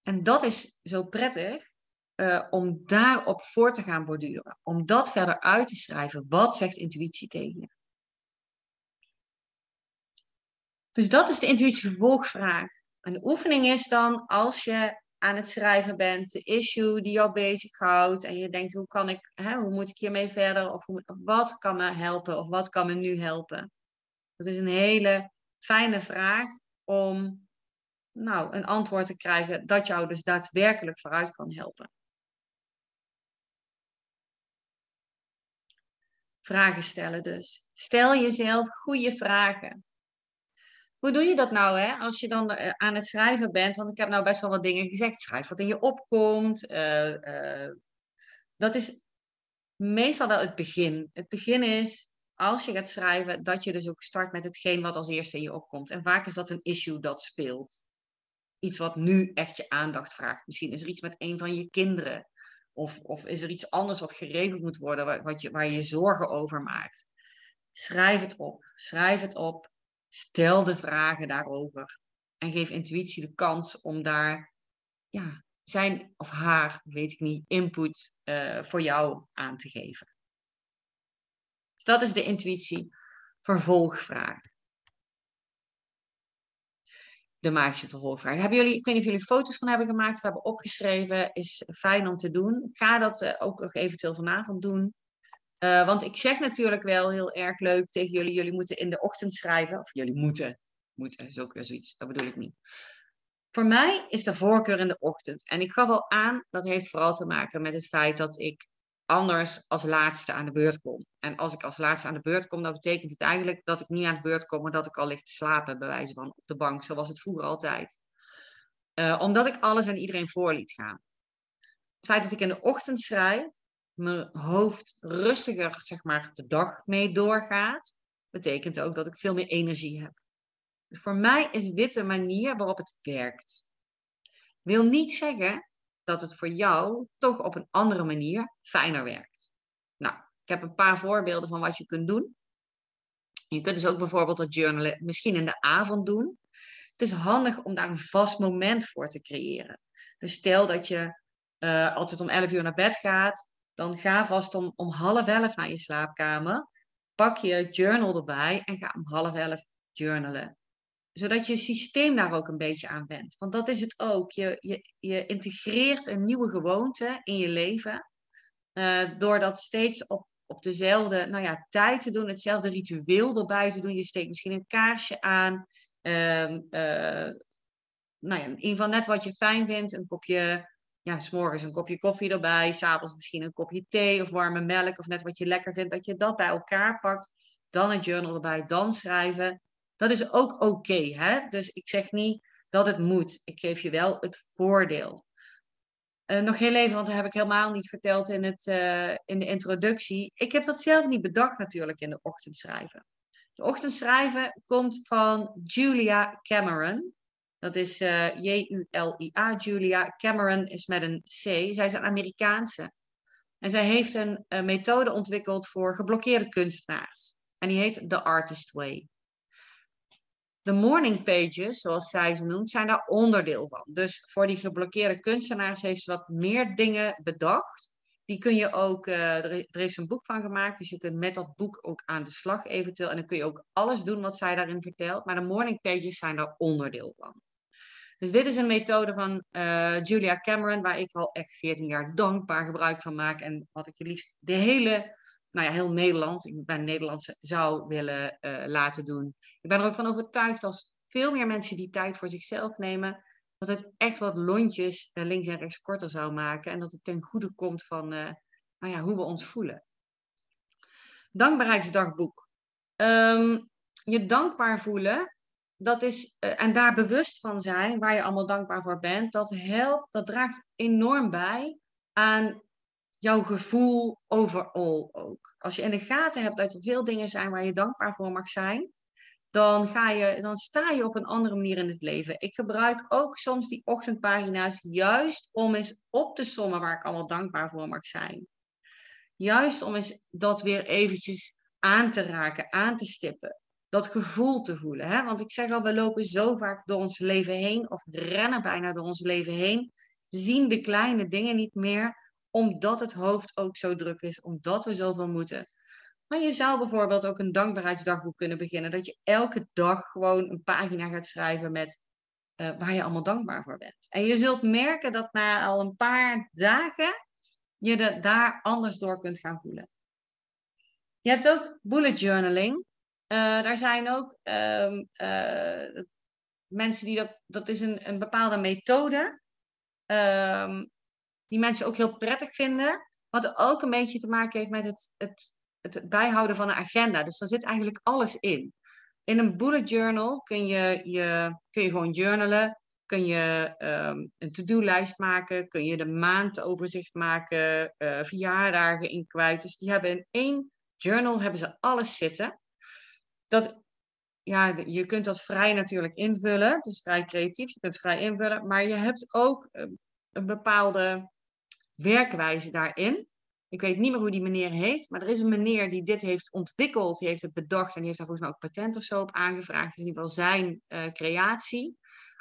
En dat is zo prettig uh, om daarop voor te gaan borduren. Om dat verder uit te schrijven. Wat zegt intuïtie tegen je? Dus dat is de intuïtie vervolgvraag. En de oefening is dan als je aan het schrijven bent, de issue die jou bezighoudt en je denkt hoe kan ik, hè, hoe moet ik hiermee verder of wat kan me helpen of wat kan me nu helpen? Dat is een hele fijne vraag om nou, een antwoord te krijgen dat jou dus daadwerkelijk vooruit kan helpen. Vragen stellen dus. Stel jezelf goede vragen. Hoe doe je dat nou, hè? Als je dan eh, aan het schrijven bent, want ik heb nou best wel wat dingen gezegd. Schrijf wat in je opkomt. Uh, uh, dat is meestal wel het begin. Het begin is, als je gaat schrijven, dat je dus ook start met hetgeen wat als eerste in je opkomt. En vaak is dat een issue dat speelt. Iets wat nu echt je aandacht vraagt. Misschien is er iets met een van je kinderen. Of, of is er iets anders wat geregeld moet worden, wat je, waar je zorgen over maakt. Schrijf het op. Schrijf het op. Stel de vragen daarover. En geef intuïtie de kans om daar ja, zijn of haar, weet ik niet, input uh, voor jou aan te geven. Dus dat is de intuïtie vervolgvraag. De magische vervolgvraag. Hebben jullie, ik weet niet of jullie foto's van hebben gemaakt of hebben opgeschreven. Is fijn om te doen. Ga dat uh, ook nog eventueel vanavond doen. Uh, want ik zeg natuurlijk wel heel erg leuk tegen jullie, jullie moeten in de ochtend schrijven. Of jullie moeten. Moeten is ook weer zoiets, dat bedoel ik niet. Voor mij is de voorkeur in de ochtend. En ik gaf al aan, dat heeft vooral te maken met het feit dat ik anders als laatste aan de beurt kom. En als ik als laatste aan de beurt kom, dan betekent het eigenlijk dat ik niet aan de beurt kom, maar dat ik al ligt te slapen, bij wijze van op de bank, zoals het vroeger altijd. Uh, omdat ik alles en iedereen voor liet gaan. Het feit dat ik in de ochtend schrijf, mijn hoofd rustiger, zeg maar, de dag mee doorgaat, betekent ook dat ik veel meer energie heb. Dus voor mij is dit de manier waarop het werkt. Wil niet zeggen dat het voor jou toch op een andere manier fijner werkt. Nou, ik heb een paar voorbeelden van wat je kunt doen. Je kunt dus ook bijvoorbeeld dat journalen misschien in de avond doen. Het is handig om daar een vast moment voor te creëren. Dus stel dat je uh, altijd om 11 uur naar bed gaat, dan ga vast om, om half elf naar je slaapkamer. Pak je journal erbij en ga om half elf journalen. Zodat je systeem daar ook een beetje aan bent. Want dat is het ook. Je, je, je integreert een nieuwe gewoonte in je leven. Uh, door dat steeds op, op dezelfde nou ja, tijd te doen, hetzelfde ritueel erbij te doen. Je steekt misschien een kaarsje aan. Uh, uh, nou ja, in ieder geval net wat je fijn vindt. Een kopje ja, s'morgens een kopje koffie erbij, s'avonds misschien een kopje thee of warme melk of net wat je lekker vindt, dat je dat bij elkaar pakt, dan een journal erbij, dan schrijven. Dat is ook oké, hè? Dus ik zeg niet dat het moet. Ik geef je wel het voordeel. Uh, nog heel even, want dat heb ik helemaal niet verteld in, het, uh, in de introductie. Ik heb dat zelf niet bedacht natuurlijk in de ochtendschrijven. De ochtendschrijven komt van Julia Cameron. Dat is uh, J-U-L-I-A, Julia. Cameron is met een C. Zij is een Amerikaanse. En zij heeft een, een methode ontwikkeld voor geblokkeerde kunstenaars. En die heet The Artist Way. De morning pages, zoals zij ze noemt, zijn daar onderdeel van. Dus voor die geblokkeerde kunstenaars heeft ze wat meer dingen bedacht. Die kun je ook, er, er is een boek van gemaakt, dus je kunt met dat boek ook aan de slag eventueel. En dan kun je ook alles doen wat zij daarin vertelt. Maar de morning pages zijn daar onderdeel van. Dus dit is een methode van uh, Julia Cameron, waar ik al echt 14 jaar dankbaar gebruik van maak. En wat ik je liefst de hele, nou ja, heel Nederland, ik ben Nederlandse, zou willen uh, laten doen. Ik ben er ook van overtuigd als veel meer mensen die tijd voor zichzelf nemen, dat het echt wat lontjes uh, links en rechts korter zou maken. En dat het ten goede komt van nou ja, hoe we ons voelen. Dankbaarheidsdagboek. Um, je dankbaar voelen dat is, uh, en daar bewust van zijn, waar je allemaal dankbaar voor bent, dat helpt, dat draagt enorm bij aan jouw gevoel overal ook. Als je in de gaten hebt dat er veel dingen zijn waar je dankbaar voor mag zijn, dan, ga je, dan sta je op een andere manier in het leven. Ik gebruik ook soms die ochtendpagina's juist om eens op te sommen waar ik allemaal dankbaar voor mag zijn. Juist om eens dat weer eventjes aan te raken, aan te stippen. Dat gevoel te voelen. Hè? Want ik zeg al, we lopen zo vaak door ons leven heen, of rennen bijna door ons leven heen, zien de kleine dingen niet meer, omdat het hoofd ook zo druk is, omdat we zoveel moeten. Maar je zou bijvoorbeeld ook een dankbaarheidsdagboek kunnen beginnen. Dat je elke dag gewoon een pagina gaat schrijven met uh, waar je allemaal dankbaar voor bent. En je zult merken dat na al een paar dagen je er daar anders door kunt gaan voelen. Je hebt ook bullet journaling. Uh, daar zijn ook um, uh, mensen die dat, dat is een, een bepaalde methode, um, die mensen ook heel prettig vinden. Wat ook een beetje te maken heeft met het, het het bijhouden van een agenda. Dus daar zit eigenlijk alles in. In een bullet journal kun je, je, kun je gewoon journalen. Kun je um, een to-do-lijst maken. Kun je de maandoverzicht maken. Uh, verjaardagen in kwijt. Dus die hebben in één journal hebben ze alles zitten. Dat, ja, je kunt dat vrij natuurlijk invullen. Het is vrij creatief. Je kunt het vrij invullen. Maar je hebt ook een, een bepaalde werkwijze daarin. Ik weet niet meer hoe die meneer heet, maar er is een meneer die dit heeft ontwikkeld. Die heeft het bedacht en die heeft daar volgens mij ook patent of zo op aangevraagd. Is in ieder geval zijn uh, creatie.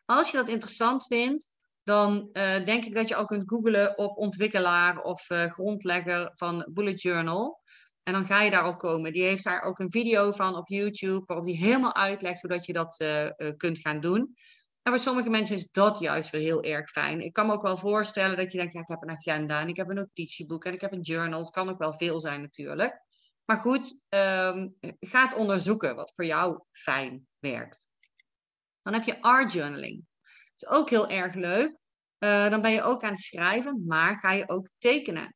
Als je dat interessant vindt, dan uh, denk ik dat je ook kunt googlen op ontwikkelaar of uh, grondlegger van Bullet Journal. En dan ga je daar ook komen. Die heeft daar ook een video van op YouTube, waarop die helemaal uitlegt hoe dat je dat kunt gaan doen. En voor sommige mensen is dat juist weer heel erg fijn. Ik kan me ook wel voorstellen dat je denkt, ja, ik heb een agenda en ik heb een notitieboek en ik heb een journal. Het kan ook wel veel zijn natuurlijk. Maar goed, um, ga het onderzoeken wat voor jou fijn werkt. Dan heb je art journaling. Dat is ook heel erg leuk. Uh, dan ben je ook aan het schrijven, maar ga je ook tekenen.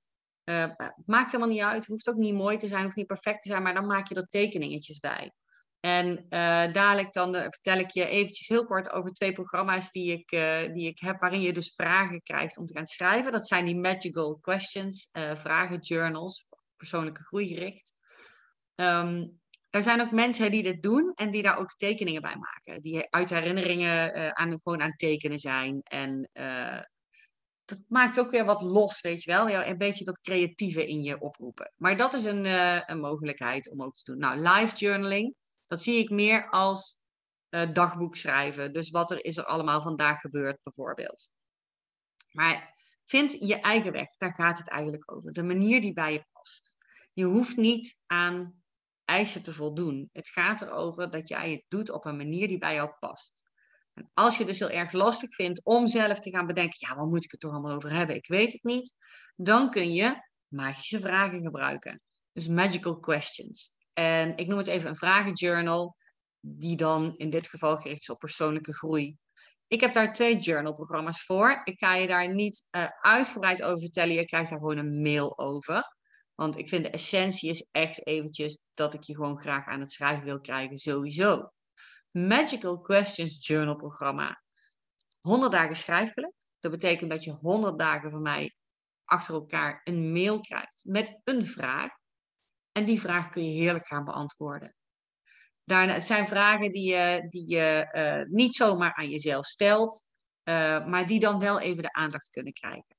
Uh, maakt helemaal niet uit. Hoeft ook niet mooi te zijn, hoeft niet perfect te zijn, maar dan maak je er tekeningetjes bij. En uh, dadelijk dan uh, vertel ik je eventjes heel kort over twee programma's die ik, die ik heb, waarin je dus vragen krijgt om te gaan schrijven. Dat zijn die Magical Questions, vragen journals, persoonlijke groei gericht. Um, er zijn ook mensen die dit doen en die daar ook tekeningen bij maken. Die uit herinneringen aan, gewoon aan tekenen zijn. En dat maakt ook weer wat los, weet je wel. Een beetje dat creatieve in je oproepen. Maar dat is een, een mogelijkheid om ook te doen. Nou, live journaling dat zie ik meer als uh, dagboek schrijven. Dus wat er is er allemaal vandaag gebeurd, bijvoorbeeld. Maar vind je eigen weg, daar gaat het eigenlijk over. De manier die bij je past. Je hoeft niet aan eisen te voldoen. Het gaat erover dat jij het doet op een manier die bij jou past. Als je dus heel erg lastig vindt om zelf te gaan bedenken, ja, waar moet ik het toch allemaal over hebben? Ik weet het niet. Dan kun je magische vragen gebruiken. Dus magical questions. En ik noem het even een vragenjournal, die dan in dit geval gericht is op persoonlijke groei. Ik heb daar twee journalprogramma's voor. Ik ga je daar niet uh, uitgebreid over vertellen. Je krijgt daar gewoon een mail over. Want ik vind de essentie is echt eventjes dat ik je gewoon graag aan het schrijven wil krijgen, sowieso. Magical Questions Journal programma. 100 dagen schrijfgeluk. Dat betekent dat je 100 dagen van mij achter elkaar een mail krijgt met een vraag. En die vraag kun je heerlijk gaan beantwoorden. Daarna, het zijn vragen die je, die je uh, niet zomaar aan jezelf stelt, uh, maar die dan wel even de aandacht kunnen krijgen.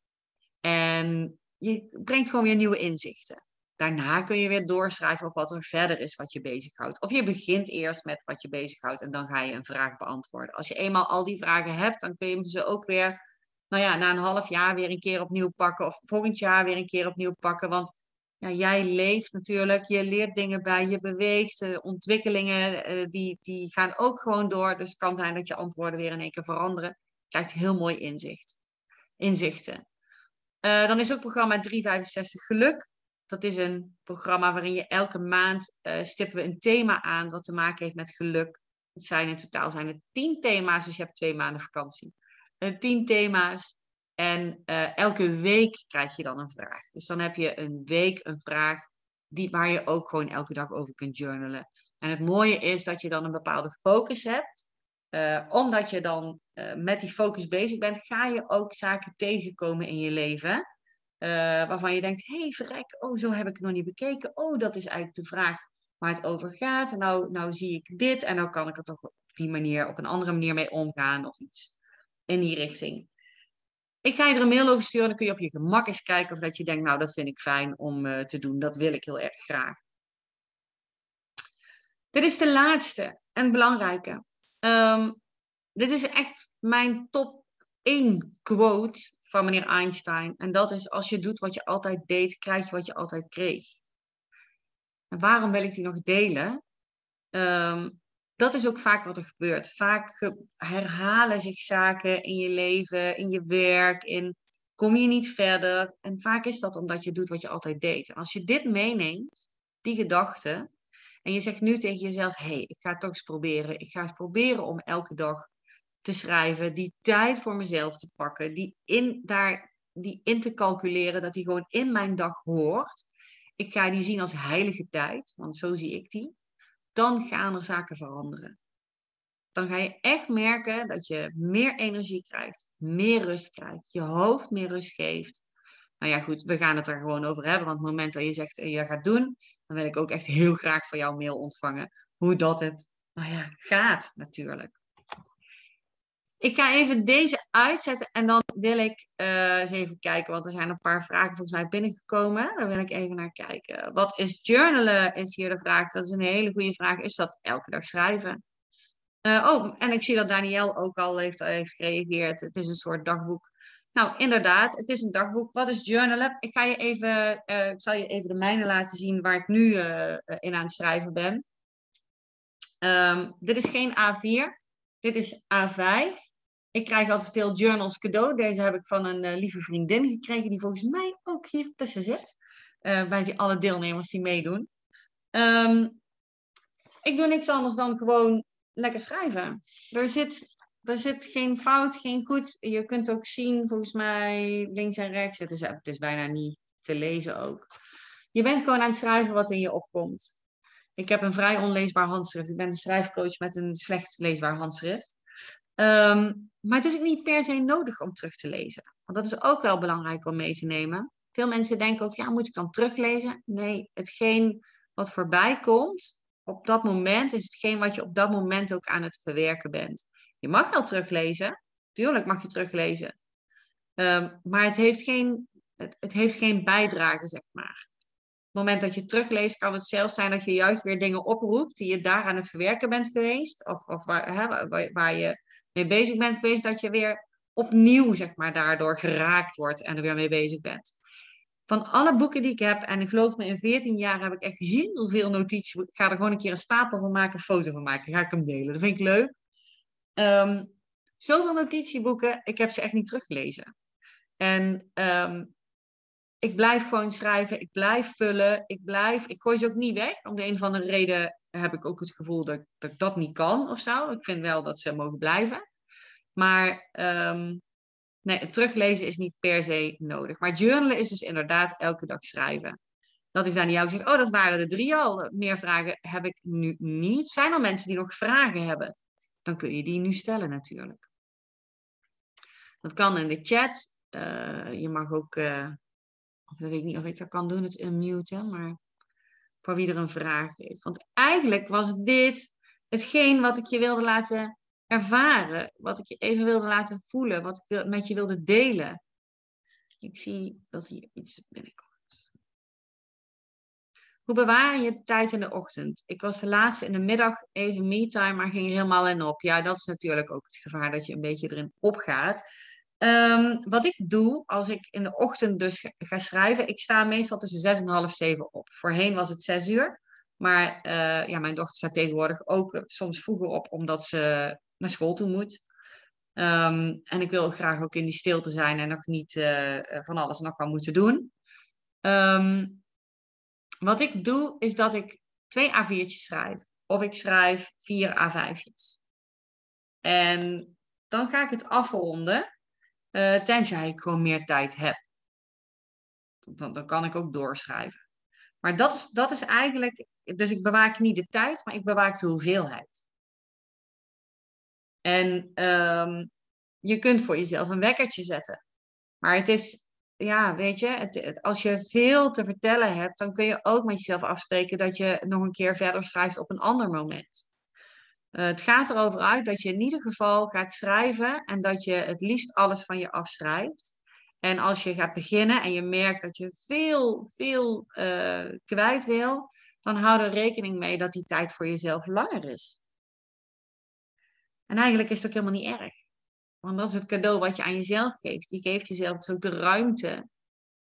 En je brengt gewoon weer nieuwe inzichten. Daarna kun je weer doorschrijven op wat er verder is wat je bezighoudt. Of je begint eerst met wat je bezighoudt en dan ga je een vraag beantwoorden. Als je eenmaal al die vragen hebt, dan kun je ze ook weer, nou ja, na een half jaar weer een keer opnieuw pakken. Of volgend jaar weer een keer opnieuw pakken. Want ja, jij leeft natuurlijk, je leert dingen bij, je beweegt, de ontwikkelingen uh, die, die gaan ook gewoon door. Dus het kan zijn dat je antwoorden weer in één keer veranderen. Je krijgt heel mooi inzicht, inzichten. Uh, dan is ook programma 365 Geluk. Dat is een programma waarin je elke maand uh, stippen we een thema aan wat te maken heeft met geluk. Het zijn in totaal zijn het tien thema's, dus je hebt twee maanden vakantie. tien thema's en uh, elke week krijg je dan een vraag. Dus dan heb je een week een vraag die, waar je ook gewoon elke dag over kunt journalen. En het mooie is dat je dan een bepaalde focus hebt. Omdat je dan met die focus bezig bent, ga je ook zaken tegenkomen in je leven. Waarvan je denkt, hé hey, verrek, oh zo heb ik het nog niet bekeken. Oh, dat is eigenlijk de vraag waar het over gaat. En nou, nou zie ik dit en nou kan ik er toch op die manier, op een andere manier mee omgaan of iets in die richting. Ik ga je er een mail over sturen. Dan kun je op je gemak eens kijken of dat je denkt, nou, dat vind ik fijn om uh, te doen. Dat wil ik heel erg graag. Dit is de laatste en belangrijke. Um, dit is echt mijn top 1 quote van meneer Einstein. En dat is, als je doet wat je altijd deed, krijg je wat je altijd kreeg. En waarom wil ik die nog delen? Um, dat is ook vaak wat er gebeurt. Vaak herhalen zich zaken in je leven, in je werk, in kom je niet verder. En vaak is dat omdat je doet wat je altijd deed. En als je dit meeneemt, die gedachte, en je zegt nu tegen jezelf: hé, hey, ik ga het toch eens proberen. Ik ga eens proberen om elke dag te schrijven, die tijd voor mezelf te pakken, die in, daar, die in te calculeren, dat die gewoon in mijn dag hoort. Ik ga die zien als heilige tijd, want zo zie ik die dan gaan er zaken veranderen. Dan ga je echt merken dat je meer energie krijgt, meer rust krijgt, je hoofd meer rust geeft. Nou ja, goed, we gaan het er gewoon over hebben. Want het moment dat je zegt, je gaat doen, dan wil ik ook echt heel graag van jouw mail ontvangen. Hoe dat het, nou ja, gaat natuurlijk. Ik ga even deze uitzetten en dan wil ik uh, eens even kijken, want er zijn een paar vragen volgens mij binnengekomen. Daar wil ik even naar kijken. Wat is journalen, is hier de vraag. Dat is een hele goede vraag. Is dat elke dag schrijven? Uh, oh, en ik zie dat Daniel ook al heeft, heeft gereageerd. Het is een soort dagboek. Nou, inderdaad, het is een dagboek. Wat is journalen? Ik ga je even, ik zal je even de mijne laten zien waar ik nu in aan het schrijven ben. Um, dit is geen A4. Dit is A5. Ik krijg altijd veel journals cadeau. Deze heb ik van een uh, lieve vriendin gekregen, die volgens mij ook hier tussen zit. Uh, bij die, alle deelnemers die meedoen. Um, ik doe niks anders dan gewoon lekker schrijven. Er zit, er zit geen fout, geen goed. Je kunt ook zien, volgens mij, links en rechts. Het is, het bijna niet te lezen ook. Je bent gewoon aan het schrijven wat in je opkomt. Ik heb een vrij onleesbaar handschrift. Ik ben een schrijfcoach met een slecht leesbaar handschrift. Um, maar het is ook niet per se nodig om terug te lezen. Want dat is ook wel belangrijk om mee te nemen. Veel mensen denken ook, ja, moet ik dan teruglezen? Nee, hetgeen wat voorbij komt, op dat moment is hetgeen wat je op dat moment ook aan het verwerken bent. Je mag wel teruglezen, tuurlijk mag je teruglezen. Um, maar het heeft, geen, het, het heeft geen bijdrage, zeg maar. Op het moment dat je terugleest, kan het zelfs zijn dat je juist weer dingen oproept die je daar aan het verwerken bent geweest. Of, of waar, hè, waar, waar je bezig bent geweest, dat je weer opnieuw, zeg maar, daardoor geraakt wordt en er weer mee bezig bent. Van alle boeken die ik heb, en ik geloof me, in 14 jaar heb ik echt heel veel notities. Ik ga er gewoon een keer een stapel van maken, een foto van maken. Ga ik hem delen. Dat vind ik leuk. Um, zoveel notitieboeken, ik heb ze echt niet teruggelezen. En um, ik blijf gewoon schrijven, ik blijf vullen, ik blijf, ik gooi ze ook niet weg. Om de een of andere reden heb ik ook het gevoel dat, dat ik dat niet kan of zo. Ik vind wel dat ze mogen blijven. Maar um, nee, teruglezen is niet per se nodig. Maar journalen is dus inderdaad elke dag schrijven. Dat ik dan jou zeg, oh, dat waren de drie al. Meer vragen heb ik nu niet. Zijn er mensen die nog vragen hebben? Dan kun je die nu stellen natuurlijk. Dat kan in de chat. Uh, je mag ook uh, of dat weet ik niet of ik dat kan doen, het unmuten, maar voor wie er een vraag heeft. Want eigenlijk was dit hetgeen wat ik je wilde laten ervaren, wat ik je even wilde laten voelen, wat ik met je wilde delen. Ik zie dat hier iets binnenkomt. Hoe bewaar je tijd in de ochtend? Ik was de laatste in de middag even me-time, maar ging er helemaal in op. Ja, dat is natuurlijk ook het gevaar dat je een beetje erin opgaat. Um, wat ik doe als ik in de ochtend dus ga schrijven, ik sta meestal tussen zes en half zeven op. Voorheen was het zes uur, maar uh, ja, mijn dochter staat tegenwoordig ook soms vroeger op, omdat ze naar school toe moet. Um, en ik wil graag ook in die stilte zijn en nog niet uh, van alles nog wat moeten doen. Um, wat ik doe, is dat ik twee A4'tjes schrijf. Of ik schrijf vier A5'tjes. En dan ga ik het afronden. Uh, tenzij ik gewoon meer tijd heb. Dan, dan kan ik ook doorschrijven. Maar dat is, dat is eigenlijk, dus ik bewaak niet de tijd, maar ik bewaak de hoeveelheid. En um, je kunt voor jezelf een wekkertje zetten. Maar het is ja, weet je, het, als je veel te vertellen hebt, dan kun je ook met jezelf afspreken dat je nog een keer verder schrijft op een ander moment. Uh, het gaat erover uit dat je in ieder geval gaat schrijven en dat je het liefst alles van je afschrijft. En als je gaat beginnen en je merkt dat je veel, veel uh, kwijt wil, dan hou er rekening mee dat die tijd voor jezelf langer is. En eigenlijk is het ook helemaal niet erg. Want dat is het cadeau wat je aan jezelf geeft. Je geeft jezelf dus ook de ruimte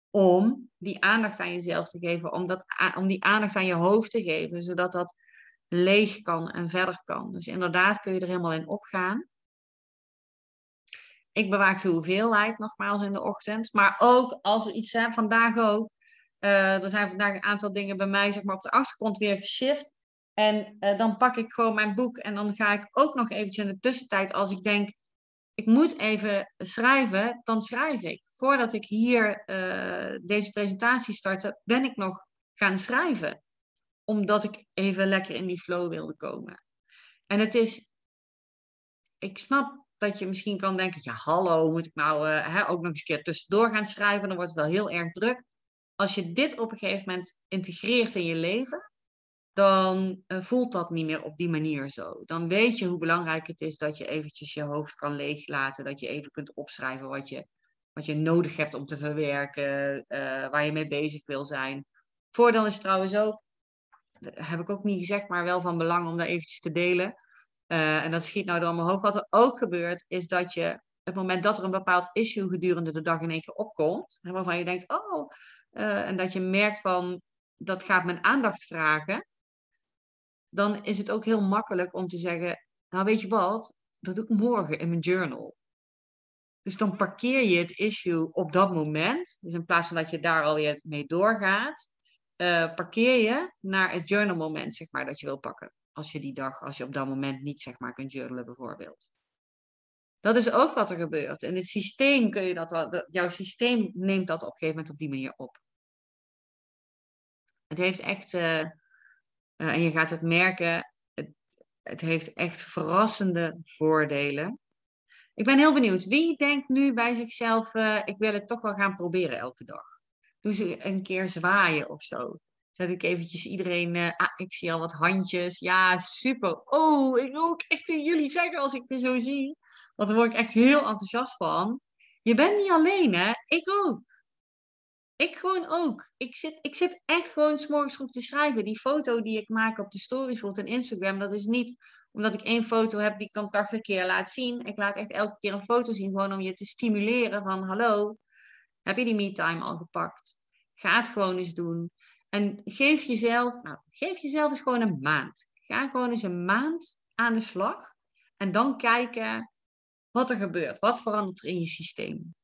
om die aandacht aan jezelf te geven, om, dat, om die aandacht aan je hoofd te geven, zodat dat leeg kan en verder kan. Dus inderdaad kun je er helemaal in opgaan. Ik bewaak de hoeveelheid nogmaals in de ochtend. Maar ook als er iets, hè, vandaag ook. Uh, er zijn vandaag een aantal dingen bij mij zeg maar, op de achtergrond weer geshift. En uh, dan pak ik gewoon mijn boek en dan ga ik ook nog eventjes in de tussentijd, als ik denk, ik moet even schrijven, dan schrijf ik. Voordat ik hier uh, deze presentatie startte, ben ik nog gaan schrijven. Omdat ik even lekker in die flow wilde komen. En het is, ik snap dat je misschien kan denken, ja hallo, moet ik nou uh, hè, ook nog eens een keer tussendoor gaan schrijven, dan wordt het wel heel erg druk. Als je dit op een gegeven moment integreert in je leven, dan uh, voelt dat niet meer op die manier zo. Dan weet je hoe belangrijk het is dat je eventjes je hoofd kan leeglaten, dat je even kunt opschrijven wat je, wat je nodig hebt om te verwerken, uh, waar je mee bezig wil zijn. Voordeel is trouwens ook, heb ik ook niet gezegd, maar wel van belang om daar eventjes te delen. Uh, en dat schiet nou door mijn hoofd. Wat er ook gebeurt, is dat je het moment dat er een bepaald issue gedurende de dag in één keer opkomt, waarvan je denkt, oh, en dat je merkt van, dat gaat mijn aandacht vragen, dan is het ook heel makkelijk om te zeggen, nou weet je wat, dat doe ik morgen in mijn journal. Dus dan parkeer je het issue op dat moment. Dus in plaats van dat je daar alweer mee doorgaat, uh, parkeer je naar het journal moment, zeg maar, dat je wil pakken. Als je die dag, als je op dat moment niet, zeg maar, kunt journalen bijvoorbeeld. Dat is ook wat er gebeurt. En het systeem kun je dat, jouw systeem neemt dat op een gegeven moment op die manier op. Het heeft echt, uh, uh, en je gaat het merken, het, het heeft echt verrassende voordelen. Ik ben heel benieuwd. Wie denkt nu bij zichzelf, uh, ik wil het toch wel gaan proberen elke dag? Doe ze een keer zwaaien of zo. Zet ik eventjes iedereen, uh, ah, ik zie al wat handjes. Ja, super. Oh, ik wil ook echt jullie zeggen als ik dit zo zie. Want daar word ik echt heel enthousiast van. Je bent niet alleen, hè? Ik ook. Ik gewoon ook. Ik zit, ik zit echt gewoon s'morgens goed te schrijven. Die foto die ik maak op de stories bijvoorbeeld en Instagram, dat is niet omdat ik één foto heb die ik dan 80 keer laat zien. Ik laat echt elke keer een foto zien, gewoon om je te stimuleren van hallo, heb je die me-time al gepakt? Ga het gewoon eens doen. En geef jezelf, nou, geef jezelf eens gewoon een maand. Ga gewoon eens een maand aan de slag. En dan kijken wat er gebeurt. Wat verandert er in je systeem?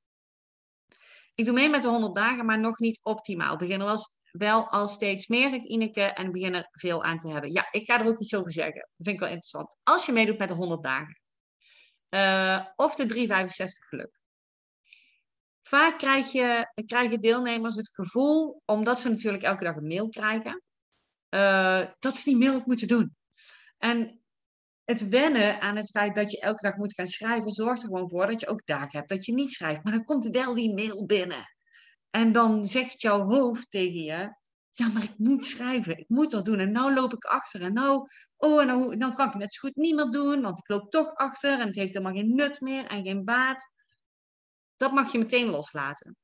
Ik doe mee met de 100 dagen, maar nog niet optimaal. Beginnen was wel al steeds meer, zegt Ineke, en begin er veel aan te hebben. Ja, ik ga er ook iets over zeggen. Dat vind ik wel interessant. Als je meedoet met de 100 dagen. Uh, of de 365 geluk. Vaak krijg je, krijgen deelnemers het gevoel, omdat ze natuurlijk elke dag een mail krijgen, uh, dat ze die mail ook moeten doen. En het wennen aan het feit dat je elke dag moet gaan schrijven, zorgt er gewoon voor dat je ook dagen hebt dat je niet schrijft. Maar dan komt wel die mail binnen. En dan zegt jouw hoofd tegen je, ja, maar ik moet schrijven, ik moet dat doen. En nou loop ik achter. En nou, oh, en nou, dan kan ik het net zo goed niet meer doen, want ik loop toch achter en het heeft helemaal geen nut meer en geen baat. Dat mag je meteen loslaten.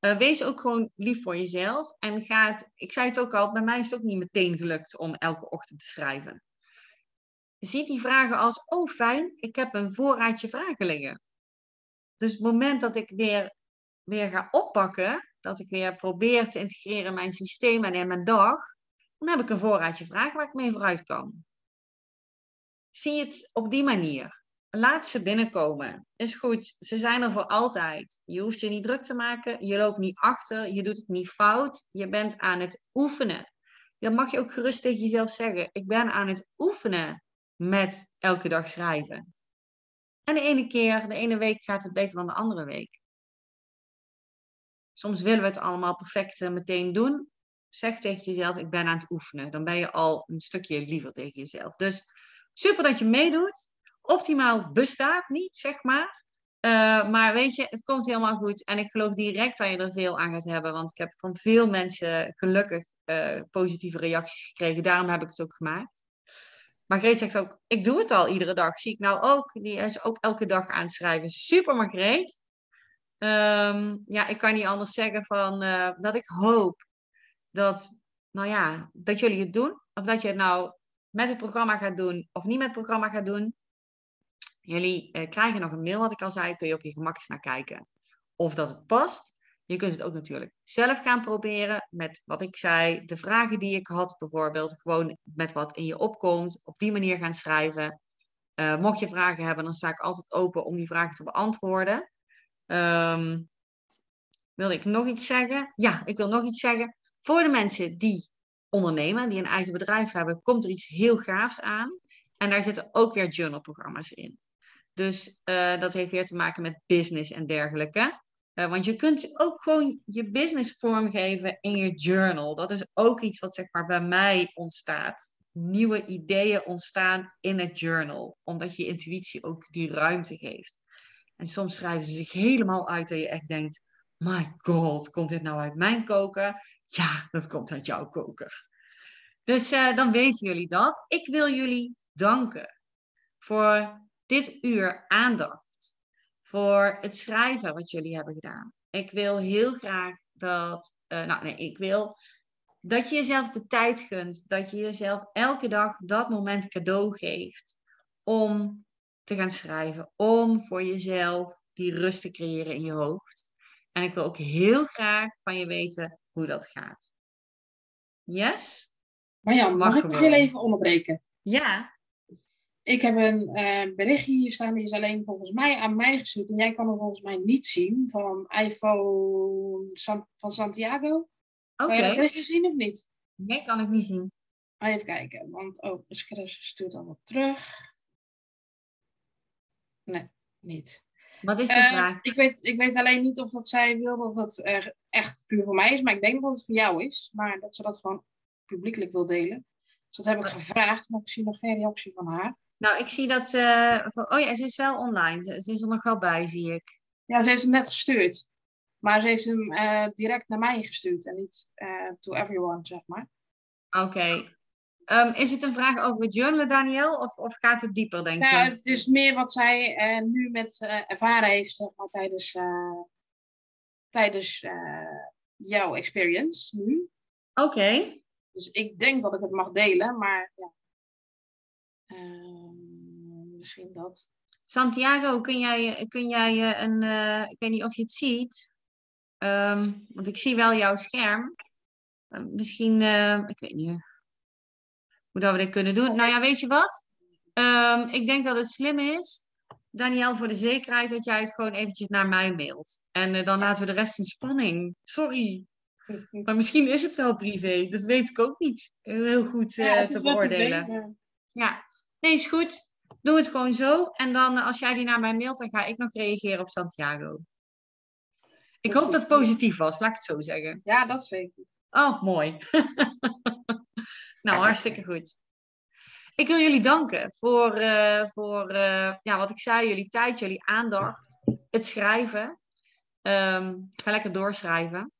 Uh, wees ook gewoon lief voor jezelf. En gaat, ik zei het ook al, bij mij is het ook niet meteen gelukt om elke ochtend te schrijven. Zie die vragen als, oh fijn, ik heb een voorraadje vragen liggen. Dus het moment dat ik weer, weer ga oppakken, dat ik weer probeer te integreren in mijn systeem en in mijn dag, dan heb ik een voorraadje vragen waar ik mee vooruit kan. Zie het op die manier. Laat ze binnenkomen. Is goed. Ze zijn er voor altijd. Je hoeft je niet druk te maken. Je loopt niet achter. Je doet het niet fout. Je bent aan het oefenen. Dan mag je ook gerust tegen jezelf zeggen: Ik ben aan het oefenen met elke dag schrijven. En de ene keer, de ene week gaat het beter dan de andere week. Soms willen we het allemaal perfect eh, meteen doen. Zeg tegen jezelf: Ik ben aan het oefenen. Dan ben je al een stukje liever tegen jezelf. Dus super dat je meedoet optimaal bestaat niet, zeg maar. Eh, maar weet je, het komt helemaal goed. En ik geloof direct dat je er veel aan gaat hebben. Want ik heb van veel mensen gelukkig uh, positieve reacties gekregen. Daarom heb ik het ook gemaakt. Margreet zegt ook, ik doe het al iedere dag. Zie ik nou ook. Die is ook elke dag aan het schrijven. Super Margreet. Ehm, ja, ik kan niet anders zeggen van uh, dat ik hoop dat, nou ja, dat jullie het doen. Of dat je het nou met het programma gaat doen of niet met het programma gaat doen. Jullie uh, krijgen nog een mail, wat ik al zei. Kun je op je gemak eens naar kijken of dat het past. Je kunt het ook natuurlijk zelf gaan proberen met wat ik zei, de vragen die ik had bijvoorbeeld, gewoon met wat in je opkomt, op die manier gaan schrijven. Uh, mocht je vragen hebben, dan sta ik altijd open om die vragen te beantwoorden. Um, wilde ik nog iets zeggen? Ja, ik wil nog iets zeggen. Voor de mensen die ondernemen, die een eigen bedrijf hebben, komt er iets heel gaafs aan. En daar zitten ook weer journalprogramma's in. Dus uh, dat heeft weer te maken met business en dergelijke. Uh, want je kunt ook gewoon je business vormgeven in je journal. Dat is ook iets wat zeg maar bij mij ontstaat. Nieuwe ideeën ontstaan in het journal. Omdat je intuïtie ook die ruimte geeft. En soms schrijven ze zich helemaal uit dat je echt denkt: My god, komt dit nou uit mijn koker? Ja, dat komt uit jouw koker. Dus uh, dan weten jullie dat. Ik wil jullie danken voor dit uur aandacht. Voor het schrijven wat jullie hebben gedaan. Ik wil heel graag dat, uh, nou nee, ik wil dat je jezelf de tijd gunt. Dat je jezelf elke dag dat moment cadeau geeft om te gaan schrijven. Om voor jezelf die rust te creëren in je hoofd. En ik wil ook heel graag van je weten hoe dat gaat. Yes? Marjan, mag, mag ik heel even onderbreken? Ja. Ik heb een uh, berichtje hier staan, die is alleen volgens mij aan mij gestuurd. En jij kan hem volgens mij niet zien, van iPhone San van Santiago. Oké. Okay. Kan je dat berichtje zien of niet? Nee, kan ik niet zien. Even kijken, want oh, Chris stuurt al wat terug. Nee, niet. Wat is de uh, vraag? Ik weet, ik weet alleen niet of dat zij wil dat het uh, echt puur voor mij is, maar ik denk dat het voor jou is. Maar dat ze dat gewoon publiekelijk wil delen. Dus dat heb ik gevraagd, maar ik zie nog geen reactie van haar. Nou, ik zie dat. Uh, van, oh ja, ze is wel online. Ze, ze, is er nog wel bij, zie ik. Ja, ze heeft hem net gestuurd. Maar ze heeft hem uh, direct naar mij gestuurd en niet uh, to everyone, zeg maar. Oké. Okay. Um, is het een vraag over het journalen, Daniel? Of, of gaat het dieper, denk nou, je? Het is meer wat zij nu met ervaren heeft, zeg maar, tijdens, tijdens jouw experience nu. Oké. Okay. Dus ik denk dat ik het mag delen, maar ja. Uh, misschien dat. Santiago, kun jij, kun jij een. Uh, ik weet niet of je het ziet. Um, want ik zie wel jouw scherm. Uh, misschien, ik weet niet hoe dat we dit kunnen doen. Nou ja, weet je wat? Um, ik denk dat het slim is, Daniel, voor de zekerheid dat jij het gewoon eventjes naar mij mailt. En dan laten we de rest in spanning. Sorry. Maar misschien is het wel privé. Dat weet ik ook niet heel goed uh, te beoordelen. Ja, nee, is goed. Doe het gewoon zo. En dan als jij die naar mij mailt, dan ga ik nog reageren op Santiago. Ik hoop dat het positief was, laat ik het zo zeggen. Ja, dat zeker. Oh, mooi. nou, hartstikke goed. Ik wil jullie danken voor, uh, voor uh, ja, wat ik zei, jullie tijd, jullie aandacht, het schrijven. Um, ga lekker doorschrijven.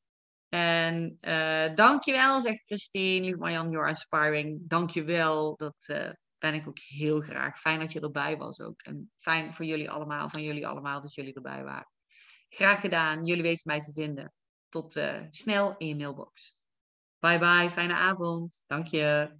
En uh, dankjewel, zegt Christine, lieve Marjan, you're inspiring. Dankjewel, dat uh, ben ik ook heel graag. Fijn dat je erbij was ook. En fijn voor jullie allemaal, van jullie allemaal, dat jullie erbij waren. Graag gedaan, jullie weten mij te vinden. Tot uh, snel in je mailbox. Bye bye, fijne avond. Dank je.